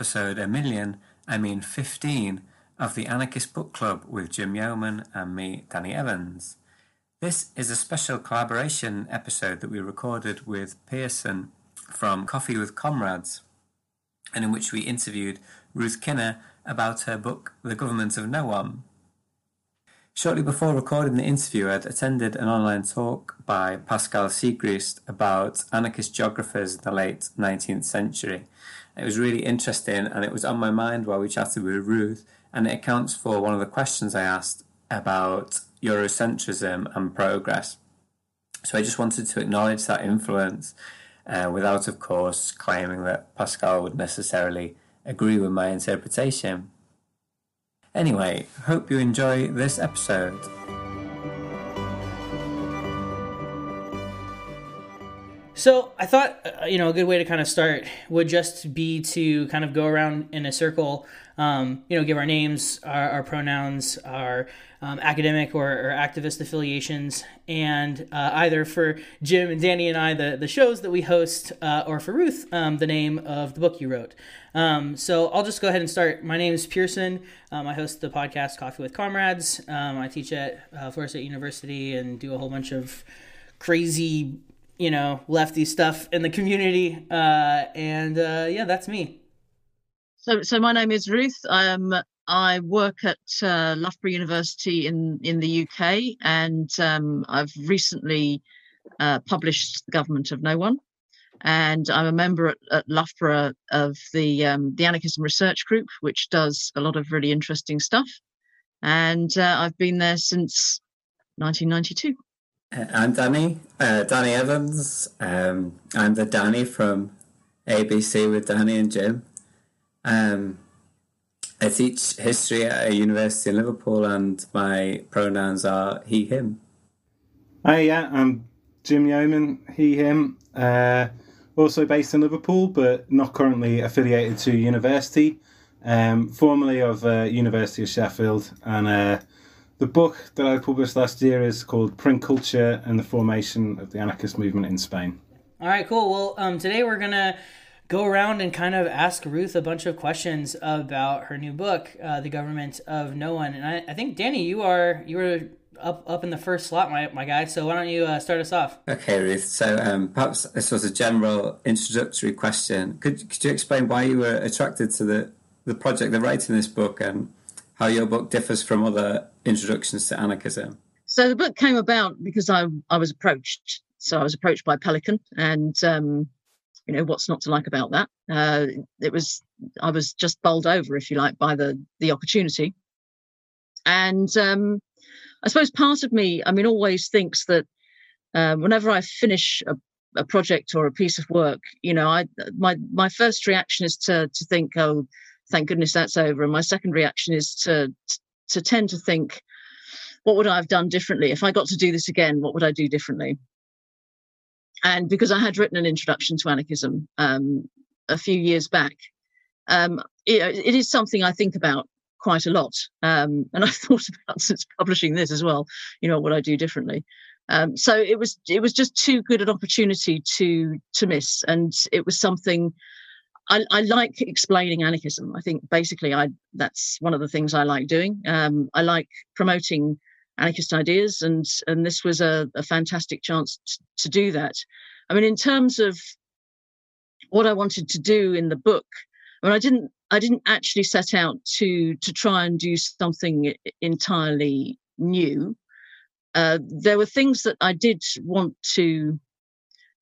episode a million, I mean 15, of the Anarchist Book Club with Jim Yeoman and me, Danny Evans. This is a special collaboration episode that we recorded with Pearson from Coffee with Comrades, and in which we interviewed Ruth Kinna about her book, The Government of No One. Shortly before recording the interview, I'd attended an online talk by Pascal Siegrist about anarchist geographers in the late 19th century. It was really interesting and it was on my mind while we chatted with Ruth, and it accounts for one of the questions I asked about Eurocentrism and progress. So I just wanted to acknowledge that influence uh, without, of course, claiming that Pascal would necessarily agree with my interpretation. Anyway, hope you enjoy this episode. So I thought, uh, you know, a good way to kind of start would just be to kind of go around in a circle, um, you know, give our names, our, our pronouns, our um, academic or, or, activist affiliations, and uh, either for Jim and Danny and I, the, the shows that we host, uh, or for Ruth, um, the name of the book you wrote. Um, so I'll just go ahead and start. My name is Pearson. Um, I host the podcast Coffee with Comrades. Um, I teach at uh, Florida State University and do a whole bunch of crazy, you know, lefty stuff in the community. Uh, and uh, yeah, that's me. So, so my name is Ruth. Um, I work at uh, Loughborough University in, in the UK, and um, I've recently uh, published The Government of No One. And I'm a member at, at Loughborough of the, um, the Anarchism Research Group, which does a lot of really interesting stuff. And uh, I've been there since 1992. Uh, I'm Danny, uh, Danny Evans. Um, I'm the Danny from ABC with Danny and Jim. Um, I teach history at a university in Liverpool, and my pronouns are he, him. Hi, yeah, I'm Jim Yeoman, he, him. Uh, also based in Liverpool, but not currently affiliated to university. Um, formerly of uh, University of Sheffield, and uh, the book that I published last year is called Print Culture and the Formation of the Anarchist Movement in Spain. All right, cool. Well, um, today we're gonna go around and kind of ask Ruth a bunch of questions about her new book, uh, The Government of No One. And I, I, think Danny, you are you were up up in the first slot, my my guy. So why don't you uh, start us off? Okay, Ruth. So um, perhaps this was a general introductory question. Could could you explain why you were attracted to the the project of writing this book and how your book differs from other introductions to anarchism? So the book came about because I I was approached. So I was approached by Pelican and. Um, you know what's not to like about that uh, it was i was just bowled over if you like by the the opportunity and um, i suppose part of me i mean always thinks that uh, whenever i finish a, a, project or a piece of work you know i my my first reaction is to to think oh thank goodness that's over and my second reaction is to to tend to think what would i have done differently if i got to do this again what would i do differently and because I had written an introduction to anarchism um, a few years back, um, it, it is something I think about quite a lot, um, and I've thought about since publishing this as well. You know, what I do differently. Um, so it was it was just too good an opportunity to to miss, and it was something. I, I like explaining anarchism. I think basically, I that's one of the things I like doing. Um, I like promoting anarchist ideas, and and this was a, a fantastic chance t- to do that. I mean, in terms of what I wanted to do in the book, I mean, I didn't I didn't actually set out to to try and do something entirely new. Uh, there were things that I did want to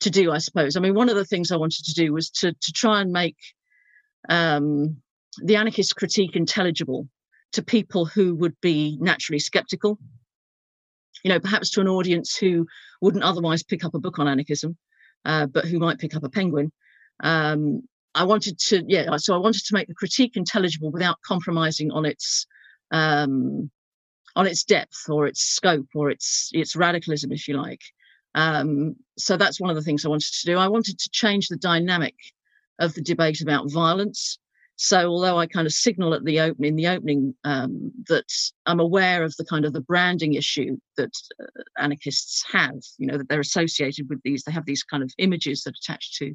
to do, I suppose. I mean, one of the things I wanted to do was to to try and make um, the anarchist critique intelligible to people who would be naturally skeptical you know, perhaps to an audience who wouldn't otherwise pick up a book on anarchism, uh, but who might pick up a penguin. Um, I wanted to, yeah, so I wanted to make the critique intelligible without compromising on its um, on its depth or its scope or its its radicalism, if you like. Um, so that's one of the things I wanted to do. I wanted to change the dynamic of the debate about violence so although I kind of signal at the opening, in the opening, um, that I'm aware of the kind of the branding issue that uh, anarchists have, you know, that they're associated with these, they have these kind of images that attach to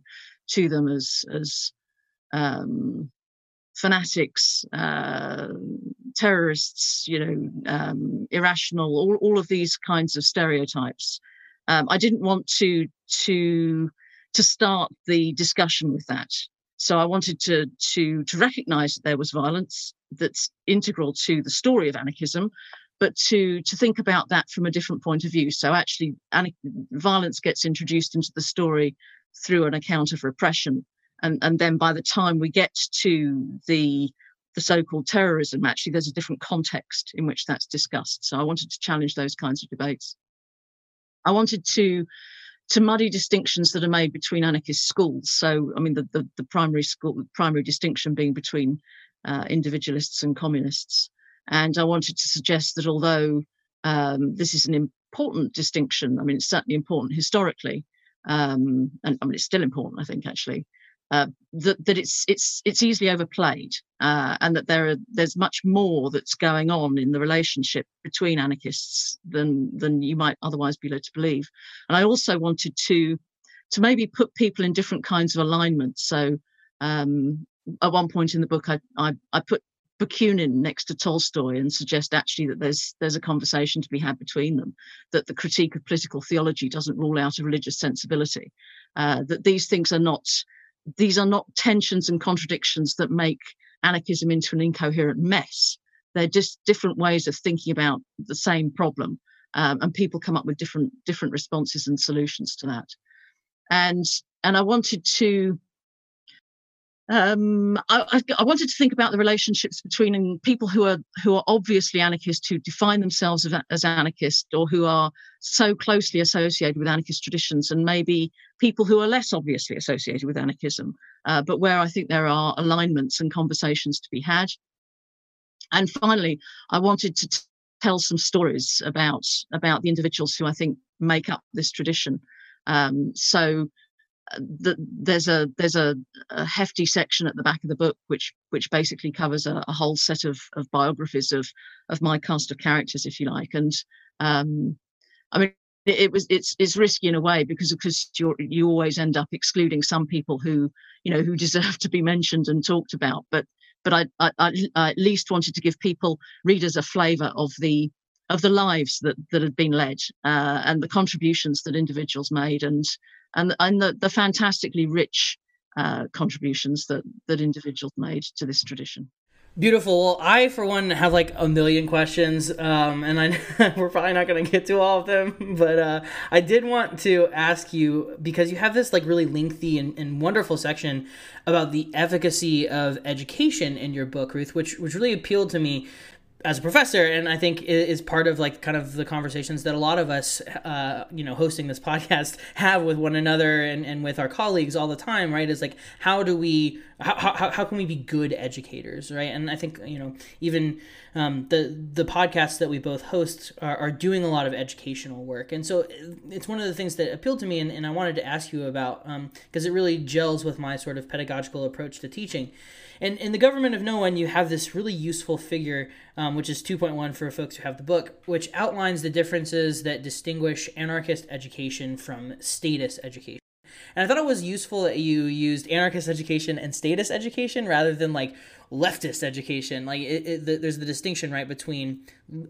to them as as um, fanatics, uh, terrorists, you know, um, irrational, all, all of these kinds of stereotypes. Um, I didn't want to to to start the discussion with that. So I wanted to to to recognise that there was violence that's integral to the story of anarchism, but to to think about that from a different point of view. So actually, violence gets introduced into the story through an account of repression, and and then by the time we get to the the so-called terrorism, actually, there's a different context in which that's discussed. So I wanted to challenge those kinds of debates. I wanted to to muddy distinctions that are made between anarchist schools. So, I mean, the the, the primary school, primary distinction being between uh, individualists and communists. And I wanted to suggest that although um, this is an important distinction, I mean, it's certainly important historically, um, and I mean, it's still important, I think, actually, uh, that that it's it's it's easily overplayed, uh, and that there are there's much more that's going on in the relationship between anarchists than than you might otherwise be led to believe. And I also wanted to to maybe put people in different kinds of alignment. So um, at one point in the book, I I, I put Bakunin next to Tolstoy and suggest actually that there's there's a conversation to be had between them, that the critique of political theology doesn't rule out a religious sensibility, uh, that these things are not these are not tensions and contradictions that make anarchism into an incoherent mess. They're just different ways of thinking about the same problem, um, and people come up with different different responses and solutions to that. And and I wanted to um, I, I, wanted to think about the relationships between people who are who are obviously anarchists, who define themselves as, as anarchist, or who are so closely associated with anarchist traditions, and maybe people who are less obviously associated with anarchism, uh, but where I think there are alignments and conversations to be had. And finally, I wanted to t- tell some stories about about the individuals who I think make up this tradition. Um, so the, there's a there's a, a, hefty section at the back of the book which which basically covers a, a, whole set of of biographies of of my cast of characters, if you like. And um, I mean, it, it, was it's it's risky in a way because because you you always end up excluding some people who you know who deserve to be mentioned and talked about. But but I I, I at least wanted to give people readers a flavour of the of the lives that that had been led uh, and the contributions that individuals made and and and the, the fantastically rich uh, contributions that that individuals made to this tradition. Beautiful. Well, I, for one, have like a million questions, um, and I we're probably not going to get to all of them. But uh, I did want to ask you because you have this like really lengthy and, and wonderful section about the efficacy of education in your book, Ruth, which which really appealed to me as a professor and i think is part of like kind of the conversations that a lot of us uh, you know hosting this podcast have with one another and, and with our colleagues all the time right? Is like how do we how, how, how can we be good educators right? And i think you know even um, the the podcasts that we both host are, are doing a lot of educational work. And so it's one of the things that appealed to me and, and i wanted to ask you about because um, it really gels with my sort of pedagogical approach to teaching. And in the government of no one, you have this really useful figure, um, which is 2.1 for folks who have the book, which outlines the differences that distinguish anarchist education from statist education. And I thought it was useful that you used anarchist education and statist education rather than like leftist education. Like it, it, the, there's the distinction right between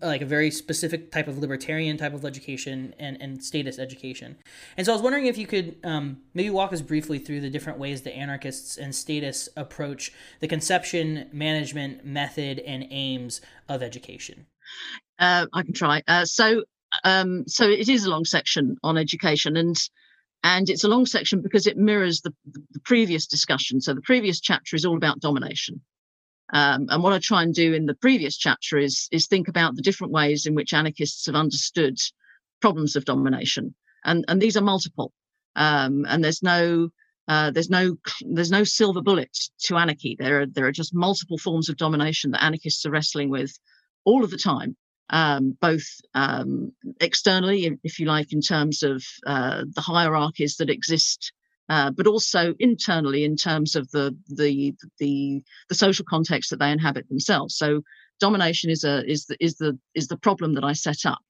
like a very specific type of libertarian type of education and and statist education. And so I was wondering if you could um, maybe walk us briefly through the different ways that anarchists and statists approach the conception, management, method, and aims of education. Uh, I can try. Uh, so um, so it is a long section on education and and it's a long section because it mirrors the, the previous discussion. So the previous chapter is all about domination. Um, and what I try and do in the previous chapter is, is think about the different ways in which anarchists have understood problems of domination. And, and these are multiple. Um, and there's no uh, there's no there's no silver bullet to anarchy. There are there are just multiple forms of domination that anarchists are wrestling with all of the time um, both um, externally, if you like, in terms of uh, the hierarchies that exist, uh, but also internally in terms of the, the the the social context that they inhabit themselves. So domination is a is the is the is the problem that I set up,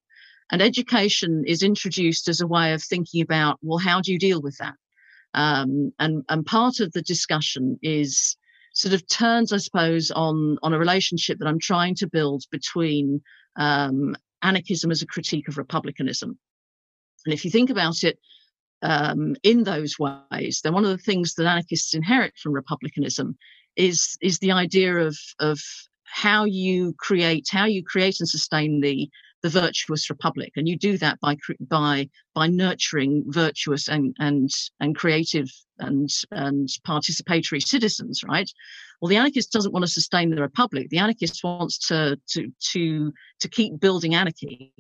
and education is introduced as a way of thinking about well, how do you deal with that? Um, and and part of the discussion is sort of turns, I suppose, on on a relationship that I'm trying to build between um, anarchism as a critique of republicanism. And if you think about it um, in those ways, then one of the things that anarchists inherit from republicanism is is the idea of of how you create how you create and sustain the the virtuous republic. And you do that by by by nurturing virtuous and and and creative and and participatory citizens right? Well the anarchist doesn't want to sustain the republic. The anarchist wants to to to to keep building anarchy.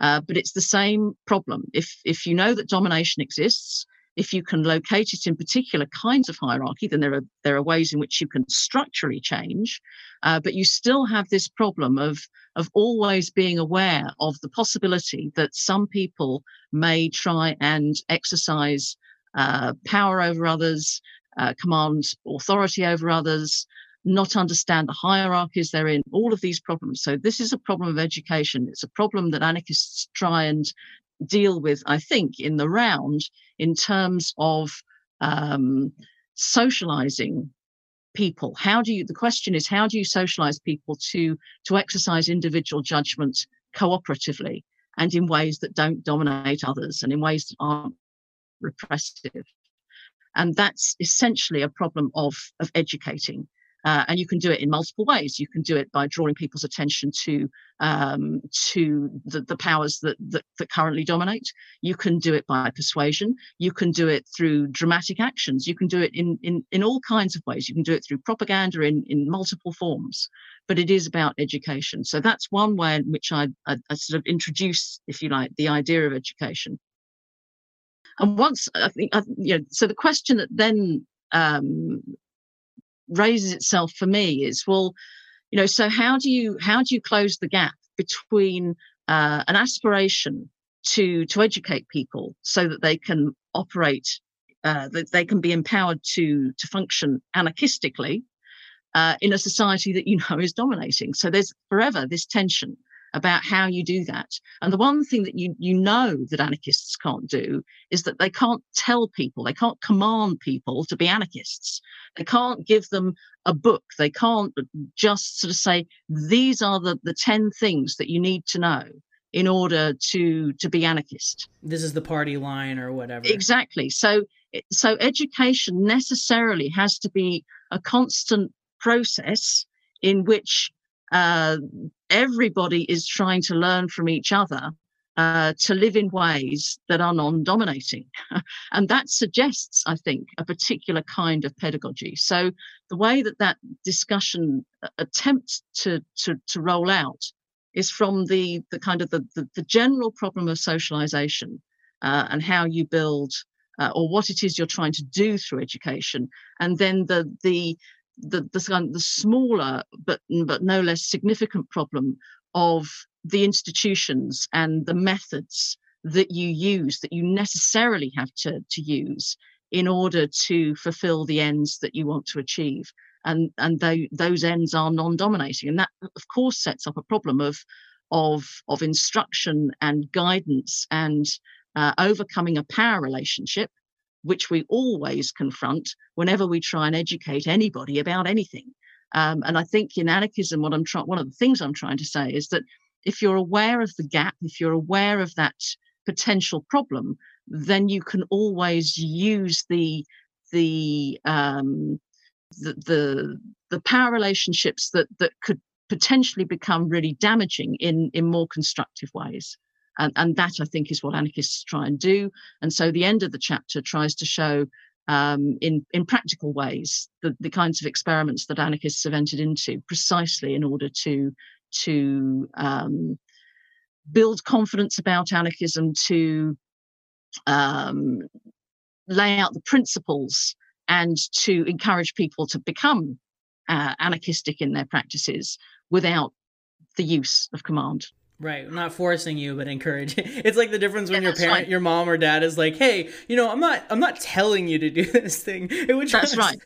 Uh, but it's the same problem. If if you know that domination exists if you can locate it in particular kinds of hierarchy, then there are there are ways in which you can structurally change, uh, but you still have this problem of of always being aware of the possibility that some people may try and exercise uh, power over others, uh, command authority over others, not understand the hierarchies they're in, all of these problems. So this is a problem of education. It's a problem that anarchists try and deal with, I think, in the round in terms of um, socializing people. How do you, the question is, how do you socialize people to, to exercise individual judgment cooperatively and in ways that don't dominate others and in ways that aren't repressive? And that's essentially a problem of, of educating. Uh, and you can do it in multiple ways. You can do it by drawing people's attention to um, to the, the powers that, that, that currently dominate. You can do it by persuasion. You can do it through dramatic actions. You can do it in in, in all kinds of ways. You can do it through propaganda in in multiple forms. But it is about education. So that's one way in which I, I, I sort of introduce, if you like, the idea of education. And once I think, I, you know, so the question that then um, raises itself for me is well you know so how do you how do you close the gap between uh, an aspiration to to educate people so that they can operate uh, that they can be empowered to to function anarchistically uh, in a society that you know is dominating? So there's forever this tension about how you do that. And the one thing that you you know that anarchists can't do is that they can't tell people, they can't command people to be anarchists. They can't give them a book. They can't just sort of say these are the the 10 things that you need to know in order to to be anarchist. This is the party line or whatever. Exactly. So so education necessarily has to be a constant process in which uh, everybody is trying to learn from each other uh, to live in ways that are non dominating. and that suggests, I think, a particular kind of pedagogy. So the way that that discussion uh, attempts to, to, to roll out is from the, the kind of the, the, the general problem of socialization uh, and how you build uh, or what it is you're trying to do through education. And then the, the, the the, the smaller but but no less significant problem of the institutions and the methods that you use that you necessarily have to, to use in order to fulfill the ends that you want to achieve. And and they, those ends are non-dominating. And that of course sets up a problem of of of instruction and guidance and uh, overcoming a power relationship which we always confront whenever we try and educate anybody about anything. Um, and I think in anarchism, what I'm trying, one of the things I'm trying to say is that if you're aware of the gap, if you're aware of that potential problem, then you can always use the the um, the, the the power relationships that that could potentially become really damaging in in more constructive ways. And, and that, I think, is what anarchists try and do. And so the end of the chapter tries to show um, in, in practical ways the, the kinds of experiments that anarchists have entered into precisely in order to, to um, build confidence about anarchism, to um, lay out the principles and to encourage people to become uh, anarchistic in their practices without the use of command. Right, not forcing you, but encouraging. It's like the difference when yeah, your parent, right. your mom or dad is like, "Hey, you know, I'm not, I'm not telling you to do this thing." It would that's right.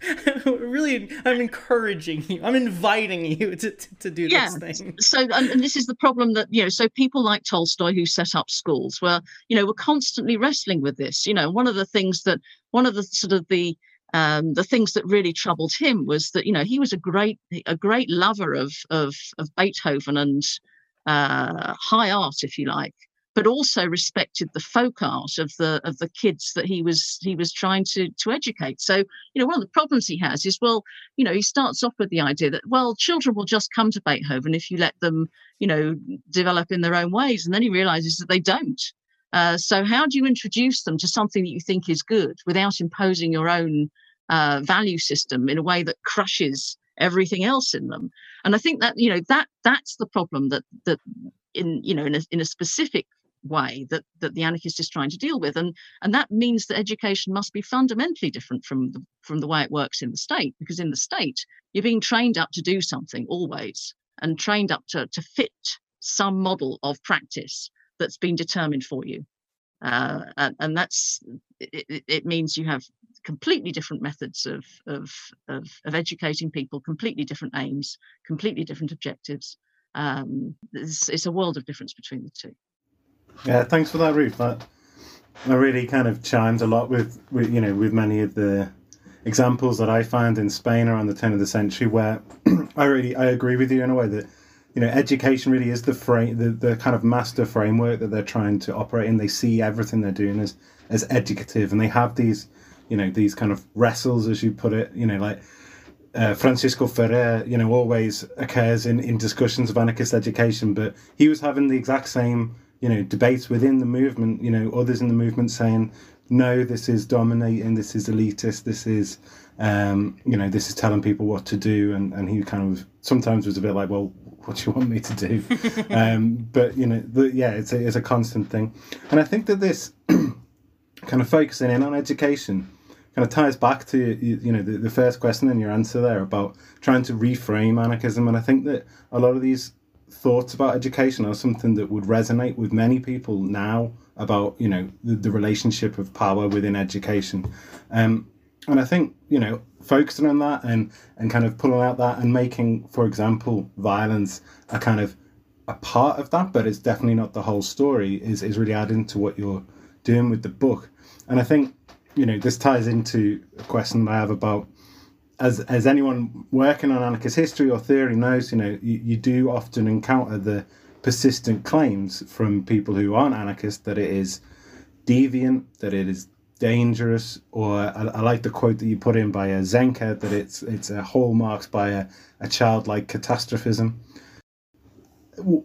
really, I'm encouraging you. I'm inviting you to to, to do yeah. this thing. So, and, and this is the problem that you know. So people like Tolstoy, who set up schools, were you know, were constantly wrestling with this. You know, one of the things that one of the sort of the um, the things that really troubled him was that you know he was a great a great lover of of, of Beethoven and uh, high art, if you like, but also respected the folk art of the of the kids that he was he was trying to to educate. So you know one of the problems he has is well you know he starts off with the idea that well children will just come to Beethoven if you let them you know develop in their own ways, and then he realizes that they don't. Uh, so how do you introduce them to something that you think is good without imposing your own uh, value system in a way that crushes everything else in them? And I think that you know that that's the problem that that in you know in a, in a specific way that that the anarchist is trying to deal with and and that means that education must be fundamentally different from the from the way it works in the state because in the state you're being trained up to do something always and trained up to to fit some model of practice that's been determined for you uh, and, and, that's it, it, means you have completely different methods of, of, of, of, educating people completely different aims completely different objectives um, it's, it's a world of difference between the two yeah, thanks for that, Ruth. That that really kind of chimes a lot with, with you know with many of the examples that I find in Spain around the turn of the century, where I really I agree with you in a way that you know education really is the frame the, the kind of master framework that they're trying to operate in. They see everything they're doing as as educative, and they have these you know these kind of wrestles, as you put it. You know, like uh, Francisco Ferrer, you know, always occurs in in discussions of anarchist education, but he was having the exact same you know debates within the movement you know others in the movement saying no this is dominating this is elitist this is um, you know this is telling people what to do and, and he kind of sometimes was a bit like well what do you want me to do um, but you know the, yeah it's a, it's a constant thing and i think that this kind of focusing in on education kind of ties back to you, know the, the first question and your answer there about trying to reframe anarchism and i think that a lot of these thoughts about education are something that would resonate with many people now about you know the, the relationship of power within education. Um, and i think you know focusing on that and and kind of pulling out that and making for example violence a kind of a part of that but it's definitely not the whole story is is really adding to what you're doing with the book. And i think you know this ties into a question i have about as as anyone working on anarchist history or theory knows, you know, you, you do often encounter the persistent claims from people who aren't anarchists that it is deviant, that it is dangerous, or I, I like the quote that you put in by a uh, Zenker that it's it's a hallmarks by a, a childlike catastrophism.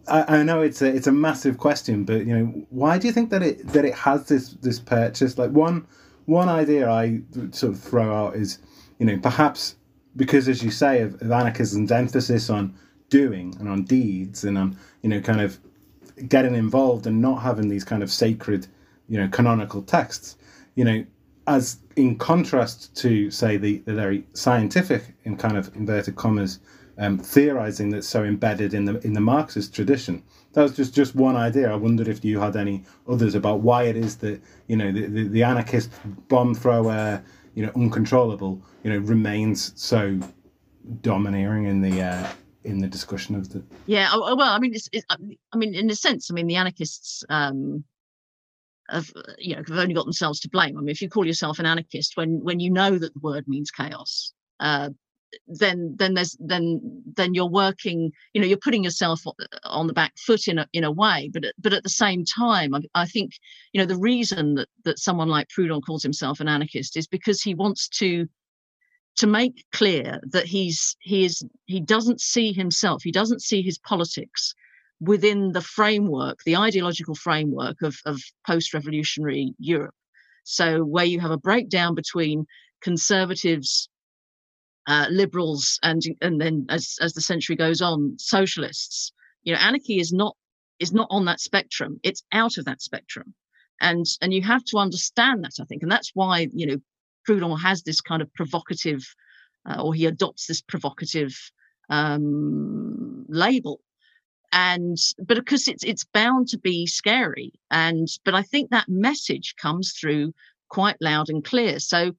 I, I know it's a it's a massive question, but you know, why do you think that it that it has this this purchase? Like one one idea I sort of throw out is you know, perhaps because, as you say, of, of anarchism's emphasis on doing and on deeds and on, you know, kind of getting involved and not having these kind of sacred, you know, canonical texts, you know, as in contrast to, say, the, the very scientific, in kind of inverted commas, um, theorizing that's so embedded in the in the Marxist tradition. That was just, just one idea. I wondered if you had any others about why it is that you know the, the, the anarchist bomb thrower, you know, uncontrollable, you know, remains so domineering in the uh, in the discussion of the. Yeah, oh, oh, well, I mean, it's, it's, I mean, in a sense, I mean, the anarchists. Um, have you know have only got themselves to blame. I mean, if you call yourself an anarchist when when you know that the word means chaos, uh, then then there's then then you're working you know you're putting yourself uh, on the back foot in a in a way but but at the same time I, I, think you know the reason that that someone like Proudhon calls himself an anarchist is because he wants to to make clear that he's he is he doesn't see himself he doesn't see his politics within the framework the ideological framework of of post-revolutionary Europe. So where you have a breakdown between conservatives uh, liberals, and and then as as the century goes on, socialists. You know, anarchy is not is not on that spectrum. It's out of that spectrum, and and you have to understand that. I think, and that's why you know Proudhon has this kind of provocative, uh, or he adopts this provocative um, label and but because it's it's bound to be scary and but i think that message comes through quite loud and clear so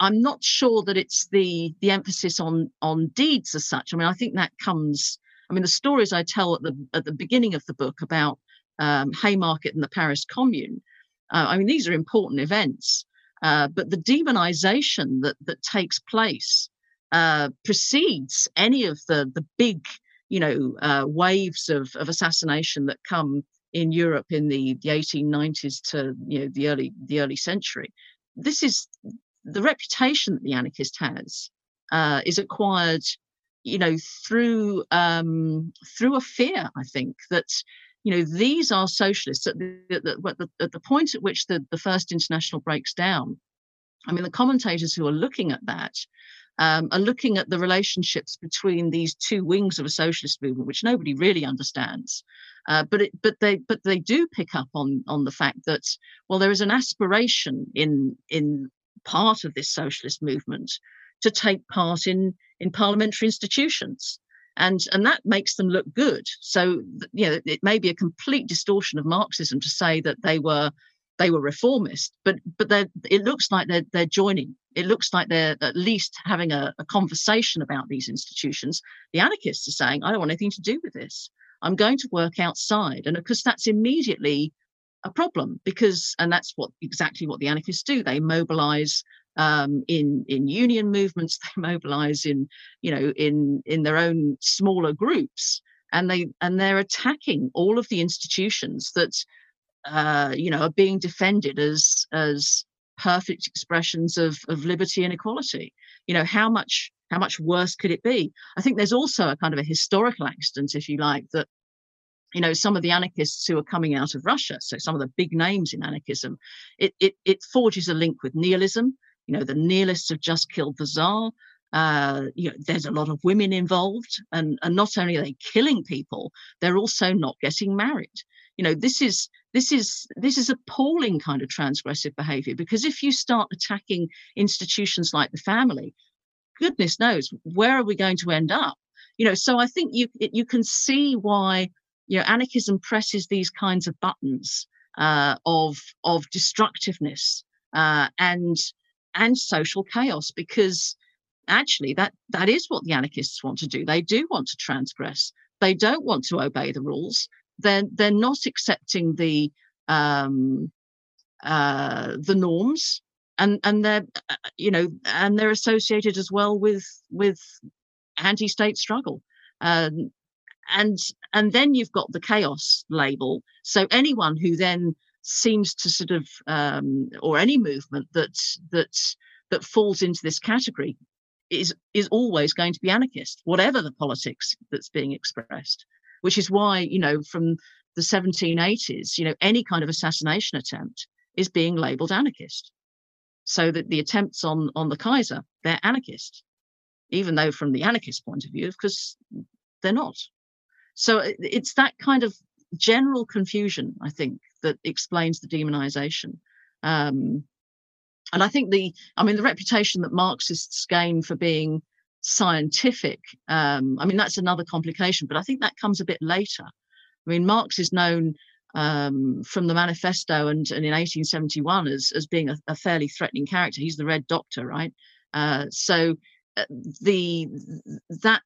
I'm not sure that it's the the emphasis on on deeds as such. I mean, I think that comes. I mean, the stories I tell at the at the beginning of the book about um, Haymarket and the Paris Commune. Uh, I mean, these are important events, Uh, but the demonization that that takes place uh, precedes any of the the big, you know, uh, waves of, of assassination that come in Europe in the, the 1890s to you know the early the early century. This is the reputation that the anarchist has uh, is acquired, you know, through um, through a fear. I think that you know these are socialists at the, at the, at the point at which the, the first international breaks down. I mean, the commentators who are looking at that um, are looking at the relationships between these two wings of a socialist movement, which nobody really understands. Uh, but it, but they but they do pick up on on the fact that well, there is an aspiration in in part of this socialist movement to take part in in parliamentary institutions. And and that makes them look good. So you know it may be a complete distortion of marxism to say that they were they were reformist but but it looks like they're they're joining. It looks like they're at least having a, a conversation about these institutions. The anarchists are saying i don't want anything to do with this. I'm going to work outside. And of course that's immediately a problem because and that's what exactly what the anarchists do. They mobilize um, in in union movements they mobilize in you know in in their own smaller groups and they and they're attacking all of the institutions that uh, you know are being defended as as perfect expressions of of liberty and equality. You know how much how much worse could it be? I think there's also a kind of a historical accident if you like that you know some of the anarchists who are coming out of russia so some of the big names in anarchism it it, it forges a link with nihilism you know the nihilists have just killed the czar uh, you know, there's a lot of women involved, and, and not only are they killing people, they're also not getting married. You know, this is this is this is appalling kind of transgressive behavior because if you start attacking institutions like the family, goodness knows where are we going to end up? You know, so I think you you can see why you know anarchism presses these kinds of buttons uh, of of destructiveness uh, and and social chaos because actually that that is what the anarchists want to do. They do want to transgress. They don't want to obey the rules. They're they're not accepting the um uh the norms and and they're uh, you know and they're associated as well with with anti-state struggle and and then you've got the chaos label. So anyone who then seems to sort of um, or any movement that that that falls into this category is is always going to be anarchist whatever the politics that's being expressed which is why you know from the 1780s you know any kind of assassination attempt is being labeled anarchist. So that the attempts on on the kaiser they're anarchist even though from the anarchist point of view because they're not so it's that kind of general confusion i think that explains the demonization. Um, and I think the, I mean, the reputation that Marxists gain for being scientific, um, I mean, that's another complication, but I think that comes a bit later. I mean, Marx is known um, from the manifesto and, and in 1871 as, as being a, a, fairly threatening character. He's the Red Doctor, right? Uh, so the that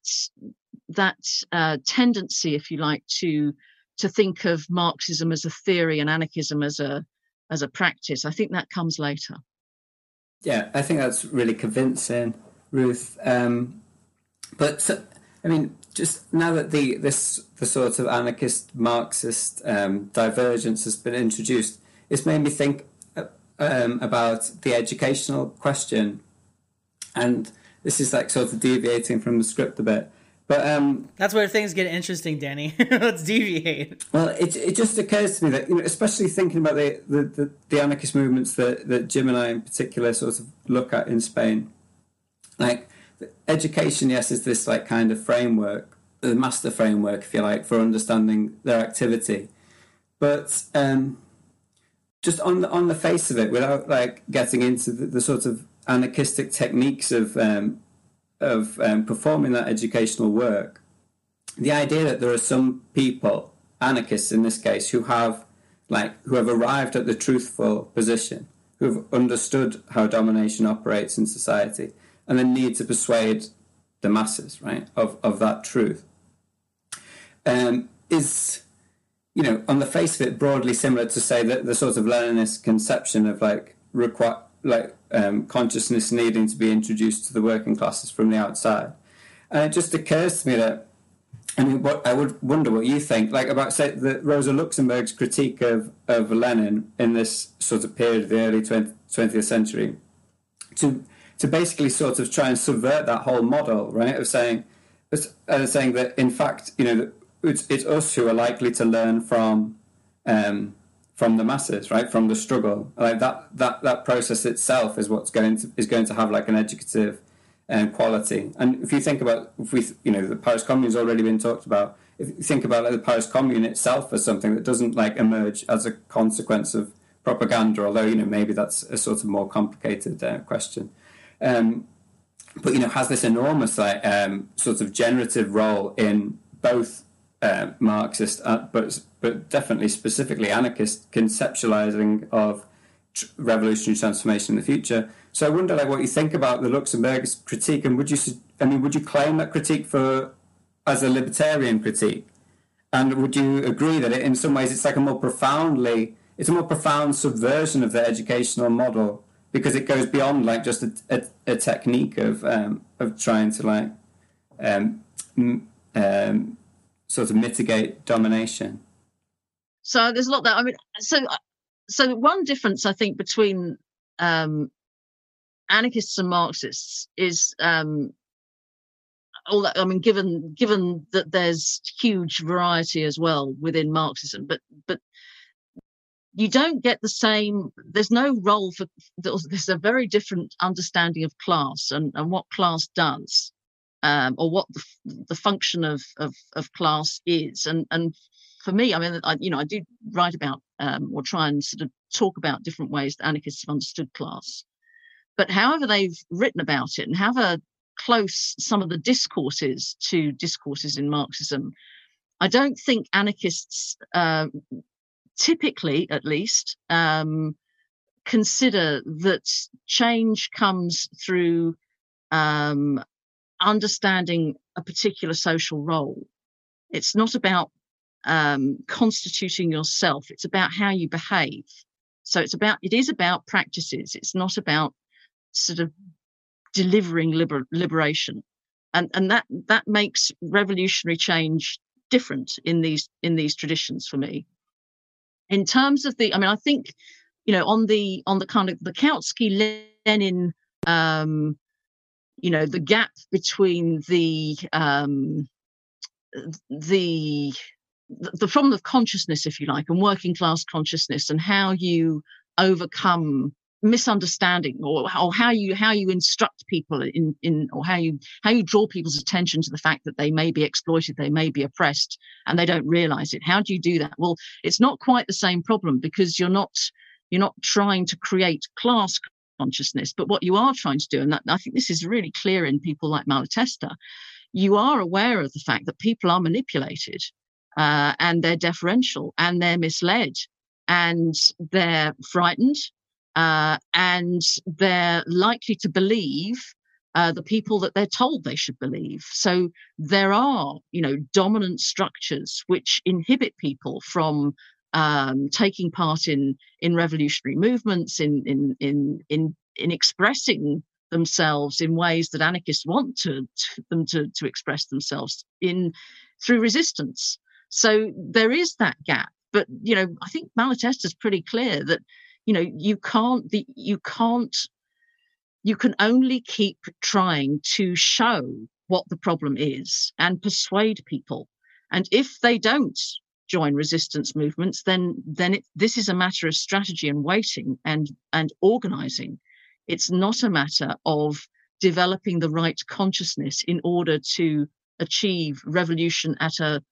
that uh, tendency, if you like, to to think of Marxism as a theory and anarchism as a as a practice. I think that comes later. Yeah, I think that's really convincing, Ruth. Um, but so, I mean, just now that the this the sort of anarchist Marxist um, divergence has been introduced, it's made me think uh, um, about the educational question, and this is like sort of deviating from the script a bit. But um, that's where things get interesting, Danny. Let's deviate. Well, it it just occurs to me that you know, especially thinking about the, the, the, the, anarchist movements that, that Jim and I in particular sort of look at in Spain, like education, yes, is this like kind of framework, the master framework, if you like, for understanding their activity, but um, just on the on the face of it, without like getting into the, the sort of anarchistic techniques of um, of um, performing that educational work, the idea that there are some people, anarchists in this case, who have like who have arrived at the truthful position, who have understood how domination operates in society, and then need to persuade the masses, right, of, of that truth, um, is, you know, on the face of it, broadly similar to say that the sort of Leninist conception of like require like um, consciousness needing to be introduced to the working classes from the outside. And it just occurs to me that I mean, what I would wonder what you think, like about say the Rosa Luxemburg's critique of, of Lenin in this sort of period of the early 20, 20th century, to to basically sort of try and subvert that whole model, right? Of saying, uh, saying that in fact, you know, it's, it's us who are likely to learn from um, from the masses, right? From the struggle, like that that that process itself is what's going to is going to have like an educative um, quality. And if you think about, if we, you know, the Paris Commune has already been talked about. If you think about like, the Paris Commune itself as something that doesn't like emerge as a consequence of propaganda, although you know maybe that's a sort of more complicated uh, question. Um, but you know, has this enormous like um, sort of generative role in both uh, Marxist, uh, but but definitely specifically anarchist conceptualizing of tr- revolutionary transformation in the future. So I wonder, like, what you think about the Luxemburg critique, and would you, I mean, would you claim that critique for as a libertarian critique, and would you agree that it, in some ways, it's like a more profoundly, it's a more profound subversion of the educational model because it goes beyond like just a, a, a technique of um, of trying to like um, um, sort of mitigate domination. So there's a lot that I mean. So so one difference I think between um, anarchists and Marxists is um, all that. I mean, given given that there's huge variety as well within Marxism, but but you don't get the same. There's no role for. There's a very different understanding of class and and what class does. Um, or what the, the function of, of, of class is, and and for me, I mean, I, you know, I do write about um, or try and sort of talk about different ways that anarchists have understood class. But however they've written about it and however close some of the discourses to discourses in Marxism, I don't think anarchists, uh, typically at least, um, consider that change comes through um, understanding a particular social role. It's not about um, constituting yourself, it's about how you behave. So it's about, it is about practices. It's not about sort of delivering liber- liberation and and that that makes revolutionary change different in these in these traditions for me in terms of the i mean i think you know on the on the kind of the kautsky lenin um you know the gap between the um the the problem of consciousness if you like and working class consciousness and how you overcome misunderstanding or, or how you how you instruct people in in or how you how you draw people's attention to the fact that they may be exploited they may be oppressed and they don't realize it. How do you do that? Well it's not quite the same problem because you're not you're not trying to create class consciousness but what you are trying to do and that, i think this is really clear in people like malatesta you are aware of the fact that people are manipulated uh, and they're deferential and they're misled and they're frightened uh, and they're likely to believe uh, the people that they're told they should believe. So there are, you know, dominant structures which inhibit people from um, taking part in in revolutionary movements, in in in in in expressing themselves in ways that anarchists want to, to them to, to express themselves in through resistance. So there is that gap. But you know, I think Malatesta is pretty clear that you know you can't the you can't you can only keep trying to show what the problem is and persuade people and if they don't join resistance movements then then it, this is a matter of strategy and waiting and and organizing it's not a matter of developing the right consciousness in order to achieve revolution at a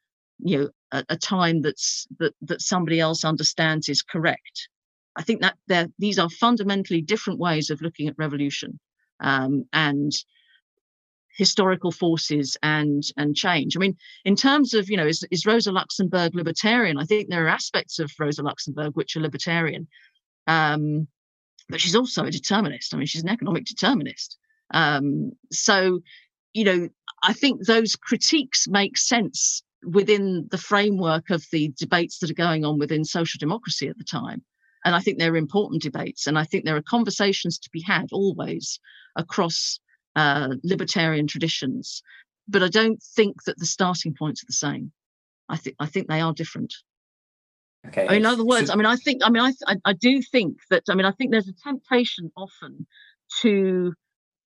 you know a, a time that's that that somebody else understands is correct I think that there these are fundamentally different ways of looking at revolution um, and historical forces and and change. I mean, in terms of you know, is, is Rosa Luxemburg libertarian? I think there are aspects of Rosa Luxemburg which are libertarian, um, but she's also a determinist. I mean, she's an economic determinist. Um, so, you know, I think those critiques make sense within the framework of the debates that are going on within social democracy at the time. And I think they're important debates. And I think there are conversations to be had always across uh, libertarian traditions. But I don't think that the starting points are the same. I think I think they are different. Okay. I mean, in other words, I mean, I think, I mean, I, I, I do think that, I mean, I think there's a temptation often to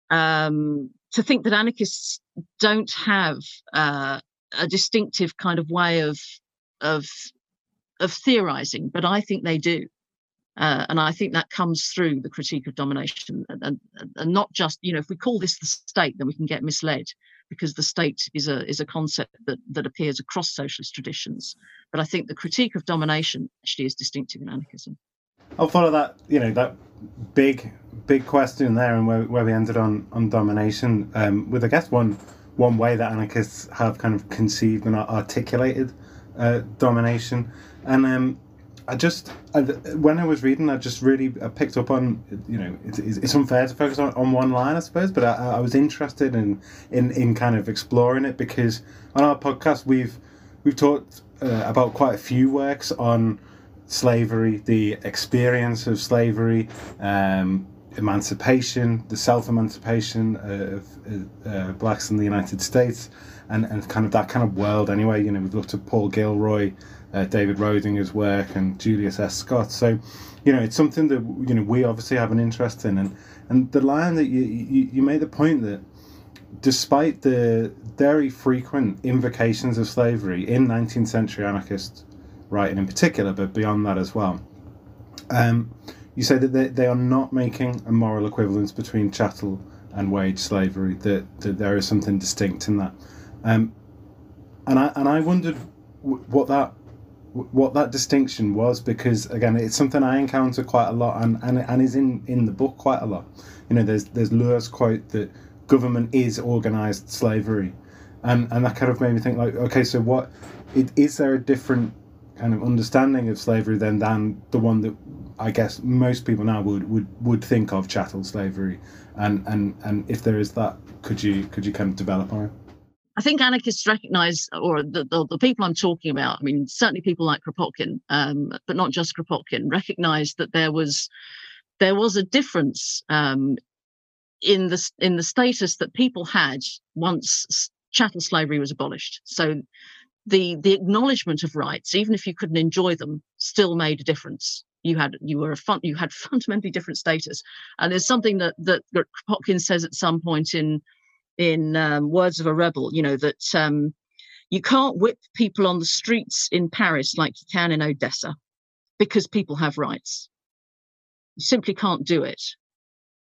um, to think that anarchists don't have uh, a distinctive kind of way of of of theorizing, but I think they do. Uh, and I think that comes through the critique of domination, and, and, and, not just you know if we call this the state, then we can get misled because the state is a is a concept that that appears across socialist traditions. But I think the critique of domination actually is distinctive in anarchism. I'll follow that you know that big big question there, and where, where we ended on on domination um, with I guess one one way that anarchists have kind of conceived and articulated uh, domination, and um, I just I, when I was reading, I just really I picked up on you know it's, it's unfair to focus on, on one line, I suppose, but I, I was interested in, in in kind of exploring it because on our podcast we've we've talked uh, about quite a few works on slavery, the experience of slavery, um, emancipation, the self emancipation of uh, blacks in the United States, and, and kind of that kind of world anyway. You know, we've looked at Paul Gilroy uh, David Roediger's work and Julius S. Scott. So, you know, it's something that you know we obviously have an interest in, and and the line that you you, you made the point that despite the very frequent invocations of slavery in 19th century anarchist writing in particular, but beyond that as well, um, you say that they, they are not making a moral equivalence between chattel and wage slavery, that, that there is something distinct in that. Um, and I and I wondered what that what that distinction was because again it's something I encounter quite a lot and, and, and is in, in the book quite a lot. You know, there's there's Lure's quote that government is organized slavery, and and that kind of made me think like, okay, so what it, is there a different kind of understanding of slavery then than the one that I guess most people now would would, would think of chattel slavery, and and and if there is that, could you could you kind of develop on it? I think anarchists recognize, or the, the, the, people I'm talking about, I mean, certainly people like Kropotkin, um, but not just Kropotkin, recognized that there was there was a difference um, in the in the status that people had once chattel slavery was abolished. So the the acknowledgement of rights, even if you couldn't enjoy them, still made a difference. You had you were a fun you had fundamentally different status, and there's something that that, Kropotkin says at some point in in um, Words of a Rebel, you know, that um, you can't whip people on the streets in Paris like you can in Odessa because people have rights. You simply can't do it.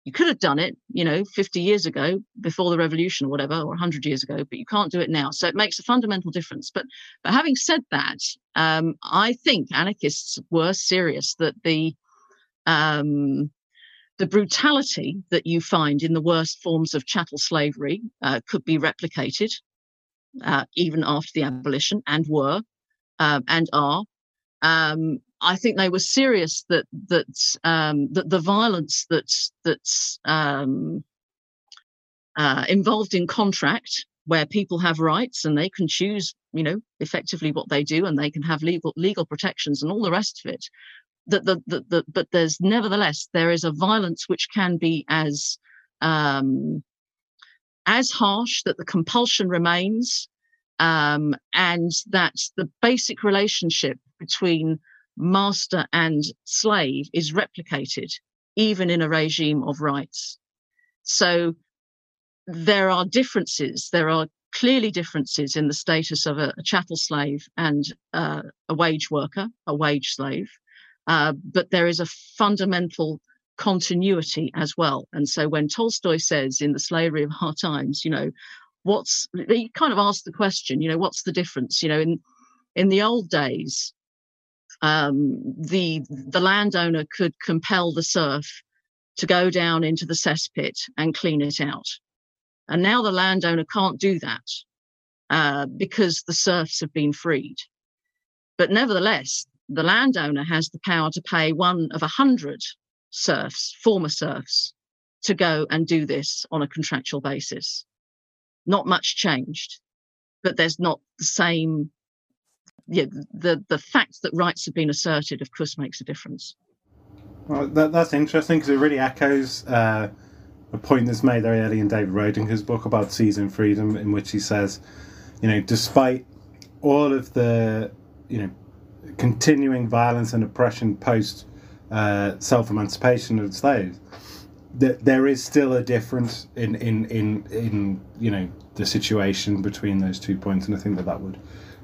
You could have done it, you know, 50 years ago before the revolution or whatever, or 100 years ago, but you can't do it now. So it makes a fundamental difference. But, but having said that, um, I think anarchists were serious that the um, the brutality that you find in the worst forms of chattel slavery uh, could be replicated uh, even after the abolition and were um, and are. Um, I think they were serious that that um, that the violence that's that's um, uh, involved in contract, where people have rights and they can choose, you know, effectively what they do, and they can have legal legal protections and all the rest of it, that the, the, the, but there's nevertheless there is a violence which can be as um, as harsh that the compulsion remains um, and that the basic relationship between master and slave is replicated even in a regime of rights so there are differences there are clearly differences in the status of a, a chattel slave and uh, a wage worker a wage slave uh, but there is a fundamental continuity as well. And so when Tolstoy says in The Slavery of Our Times, you know, what's he kind of asked the question, you know, what's the difference? You know, in in the old days, um, the the landowner could compel the serf to go down into the cesspit and clean it out. And now the landowner can't do that uh, because the serfs have been freed. But nevertheless, the landowner has the power to pay one of a hundred serfs, former serfs, to go and do this on a contractual basis. Not much changed, but there's not the same. Yeah, the the fact that rights have been asserted, of course, makes a difference. Well, that, that's interesting because it really echoes uh, a point that's made very early in David Roediger's book about seizing freedom, in which he says, you know, despite all of the, you know, continuing violence and oppression post uh, self emancipation of slaves, that there is still a difference in, in, in, in, you know, the situation between those two points. And I think that that would,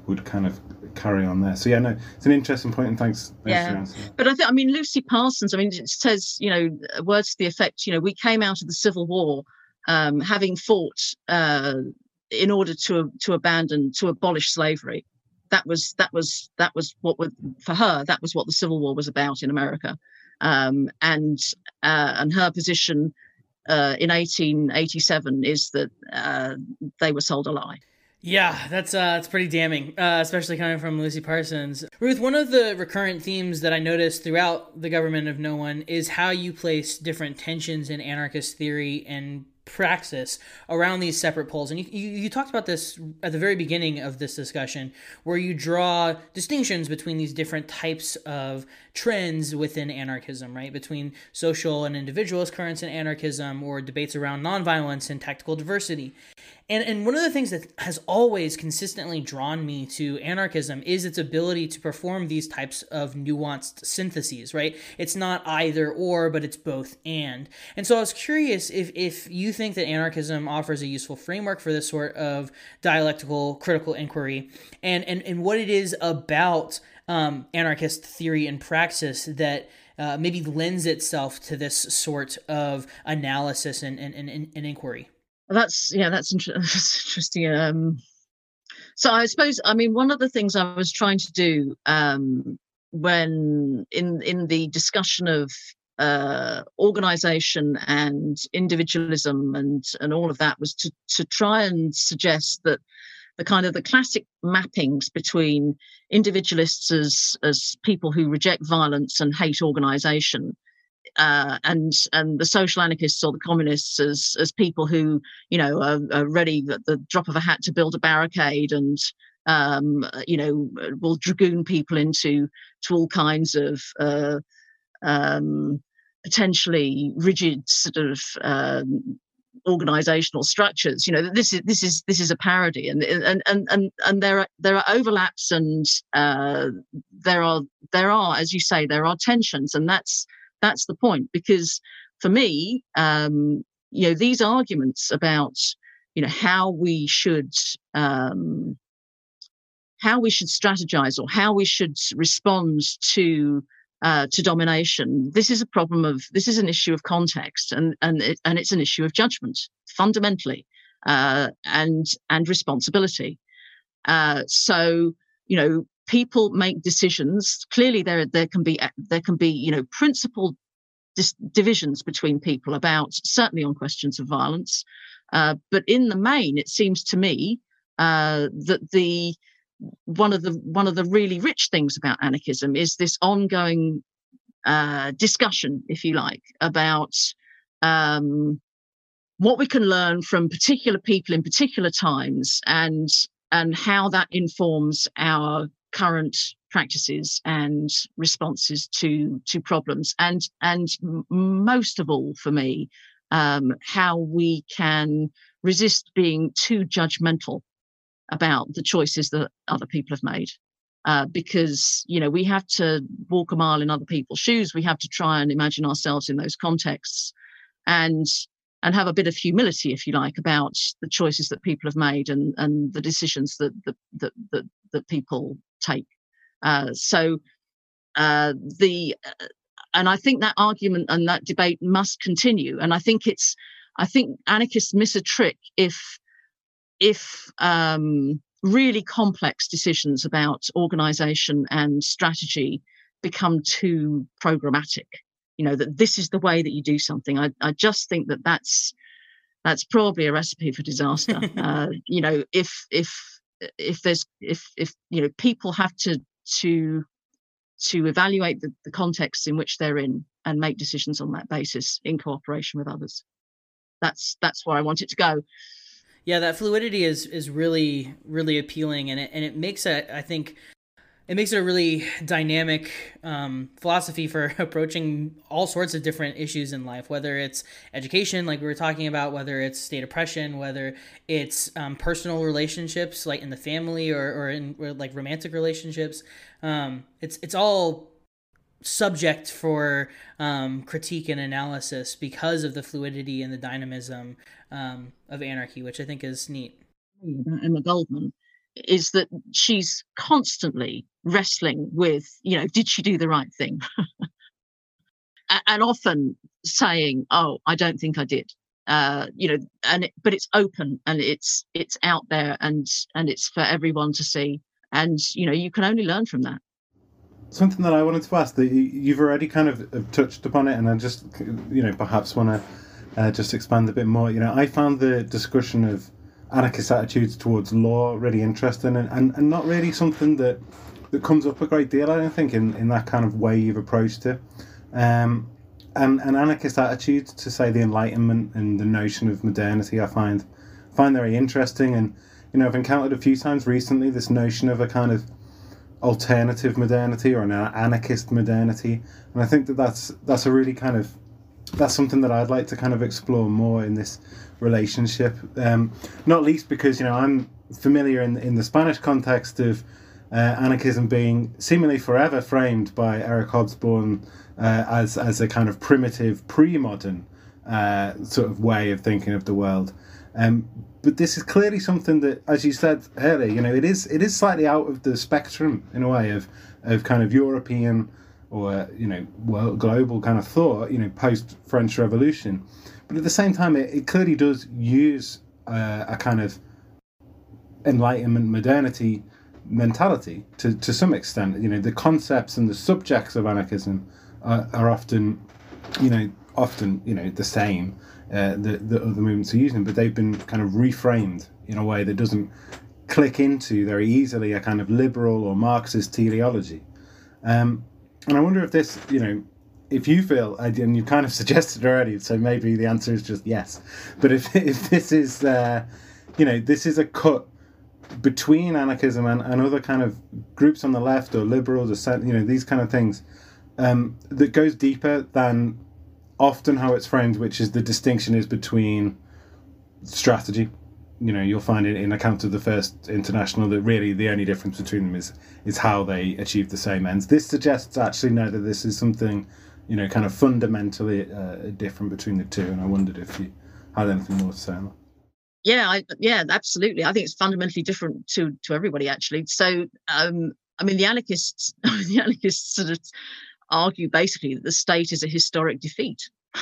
would kind of carry on there. So yeah, no, it's an interesting point, and thanks. thanks yeah, but I think I mean Lucy Parsons. I mean, it says you know words to the effect. You know, we came out of the Civil War um, having fought uh, in order to to abandon to abolish slavery. That was that was that was what would for her. That was what the Civil War was about in America, um, and uh, and her position. Uh, in 1887 is that uh, they were sold a lie. Yeah, that's uh, that's pretty damning, uh, especially coming from Lucy Parsons. Ruth, one of the recurrent themes that I noticed throughout the government of no one is how you place different tensions in anarchist theory and praxis around these separate poles. And you, you, you, talked about this at the very beginning of this discussion, where you draw distinctions between these different types of trends within anarchism, right? Between social and individualist currents in anarchism, or debates around nonviolence and tactical diversity. And, and one of the things that has always consistently drawn me to anarchism is its ability to perform these types of nuanced syntheses, right? It's not either or, but it's both and. And so I was curious if, if you think that anarchism offers a useful framework for this sort of dialectical critical inquiry and, and, and what it is about um, anarchist theory and praxis that uh, maybe lends itself to this sort of analysis and, and, and, and inquiry. That's yeah that's, inter- that's interesting um so i suppose i mean one of the things i was trying to do um when in in the discussion of uh organization and individualism and and all of that was to to try and suggest that the kind of the classic mappings between individualists as as people who reject violence and hate organization uh, and and the social anarchists or the communists as as people who you know are, are ready at the drop of a hat to build a barricade and um, you know will dragoon people into to all kinds of uh, um, potentially rigid sort of um, organizational structures you know this is this is this is a parody and and and and, and there are there are overlaps and uh, there are there are as you say there are tensions and that's that's the point because for me um, you know these arguments about you know how we should um, how we should strategize or how we should respond to uh, to domination. This is a problem of this is an issue of context and and it, and it's an issue of judgment fundamentally uh, and and responsibility. Uh, so you know people make decisions. Clearly there there can be there can be you know principled dis- divisions between people about certainly on questions of violence. Uh, but in the main it seems to me uh, that the one of the one of the really rich things about anarchism is this ongoing uh, discussion if you like about um, what we can learn from particular people in particular times and and how that informs our current practices and responses to to problems. And and most of all for me um, how we can resist being too judgmental about the choices that other people have made uh, because you know we have to walk a mile in other people's shoes we have to try and imagine ourselves in those contexts and and have a bit of humility if you like about the choices that people have made and and the decisions that that that, that, that people take. Uh, so uh, the uh, and I think that argument and that debate must continue. And I think it's I think anarchists miss a trick if if um, really complex decisions about organization and strategy become too programmatic you know that this is the way that you do something i, I just think that that's that's probably a recipe for disaster. Uh, you know if if if there's if if you know people have to to to evaluate the, the context in which they're in and make decisions on that basis in cooperation with others. That's that's where i want it to go yeah that fluidity is is really really appealing and it and it makes it i think it makes it a really dynamic um, philosophy for approaching all sorts of different issues in life, whether it's education, like we were talking about, whether it's state oppression, whether it's um, personal relationships, like in the family or, or in or like romantic relationships. Um, it's it's all subject for um, critique and analysis because of the fluidity and the dynamism um, of anarchy, which I think is neat. Emma Goldman is that she's constantly wrestling with, you know, did she do the right thing? and often saying, "Oh, I don't think I did." Uh, you know, and it, but it's open and it's it's out there and and it's for everyone to see, and you know, you can only learn from that. Something that I wanted to ask that you've already kind of touched upon it, and I just you know perhaps want to uh, just expand a bit more. You know, I found the discussion of anarchist attitudes towards law really interesting and, and, and not really something that that comes up a great deal, I don't think, in, in that kind of way you've approached it. Um, and, anarchist attitudes to say the Enlightenment and the notion of modernity, I find find very interesting. And you know, I've encountered a few times recently this notion of a kind of alternative modernity or an anarchist modernity, and I think that that's that's a really kind of that's something that I'd like to kind of explore more in this relationship. Um, not least because you know I'm familiar in in the Spanish context of uh, anarchism being seemingly forever framed by Eric Hobsbawm uh, as as a kind of primitive, pre-modern uh, sort of way of thinking of the world. Um, but this is clearly something that, as you said earlier, you know, it is it is slightly out of the spectrum in a way of of kind of European or you know world global kind of thought. You know, post French Revolution, but at the same time, it, it clearly does use uh, a kind of Enlightenment modernity mentality to, to some extent. You know, the concepts and the subjects of anarchism are, are often, you know, often you know the same uh, that the other movements are using, but they've been kind of reframed in a way that doesn't click into very easily a kind of liberal or Marxist teleology. Um, and I wonder if this, you know, if you feel, and you kind of suggested already, so maybe the answer is just yes. But if if this is, uh, you know, this is a cut between anarchism and, and other kind of groups on the left or liberals or you know these kind of things um, that goes deeper than often how it's framed, which is the distinction is between strategy. You know, you'll find it in account of the first international that really the only difference between them is is how they achieve the same ends. This suggests actually no that this is something, you know, kind of fundamentally uh, different between the two. And I wondered if you had anything more to say on that yeah I, yeah absolutely i think it's fundamentally different to to everybody actually so um i mean the anarchists the anarchists sort of argue basically that the state is a historic defeat.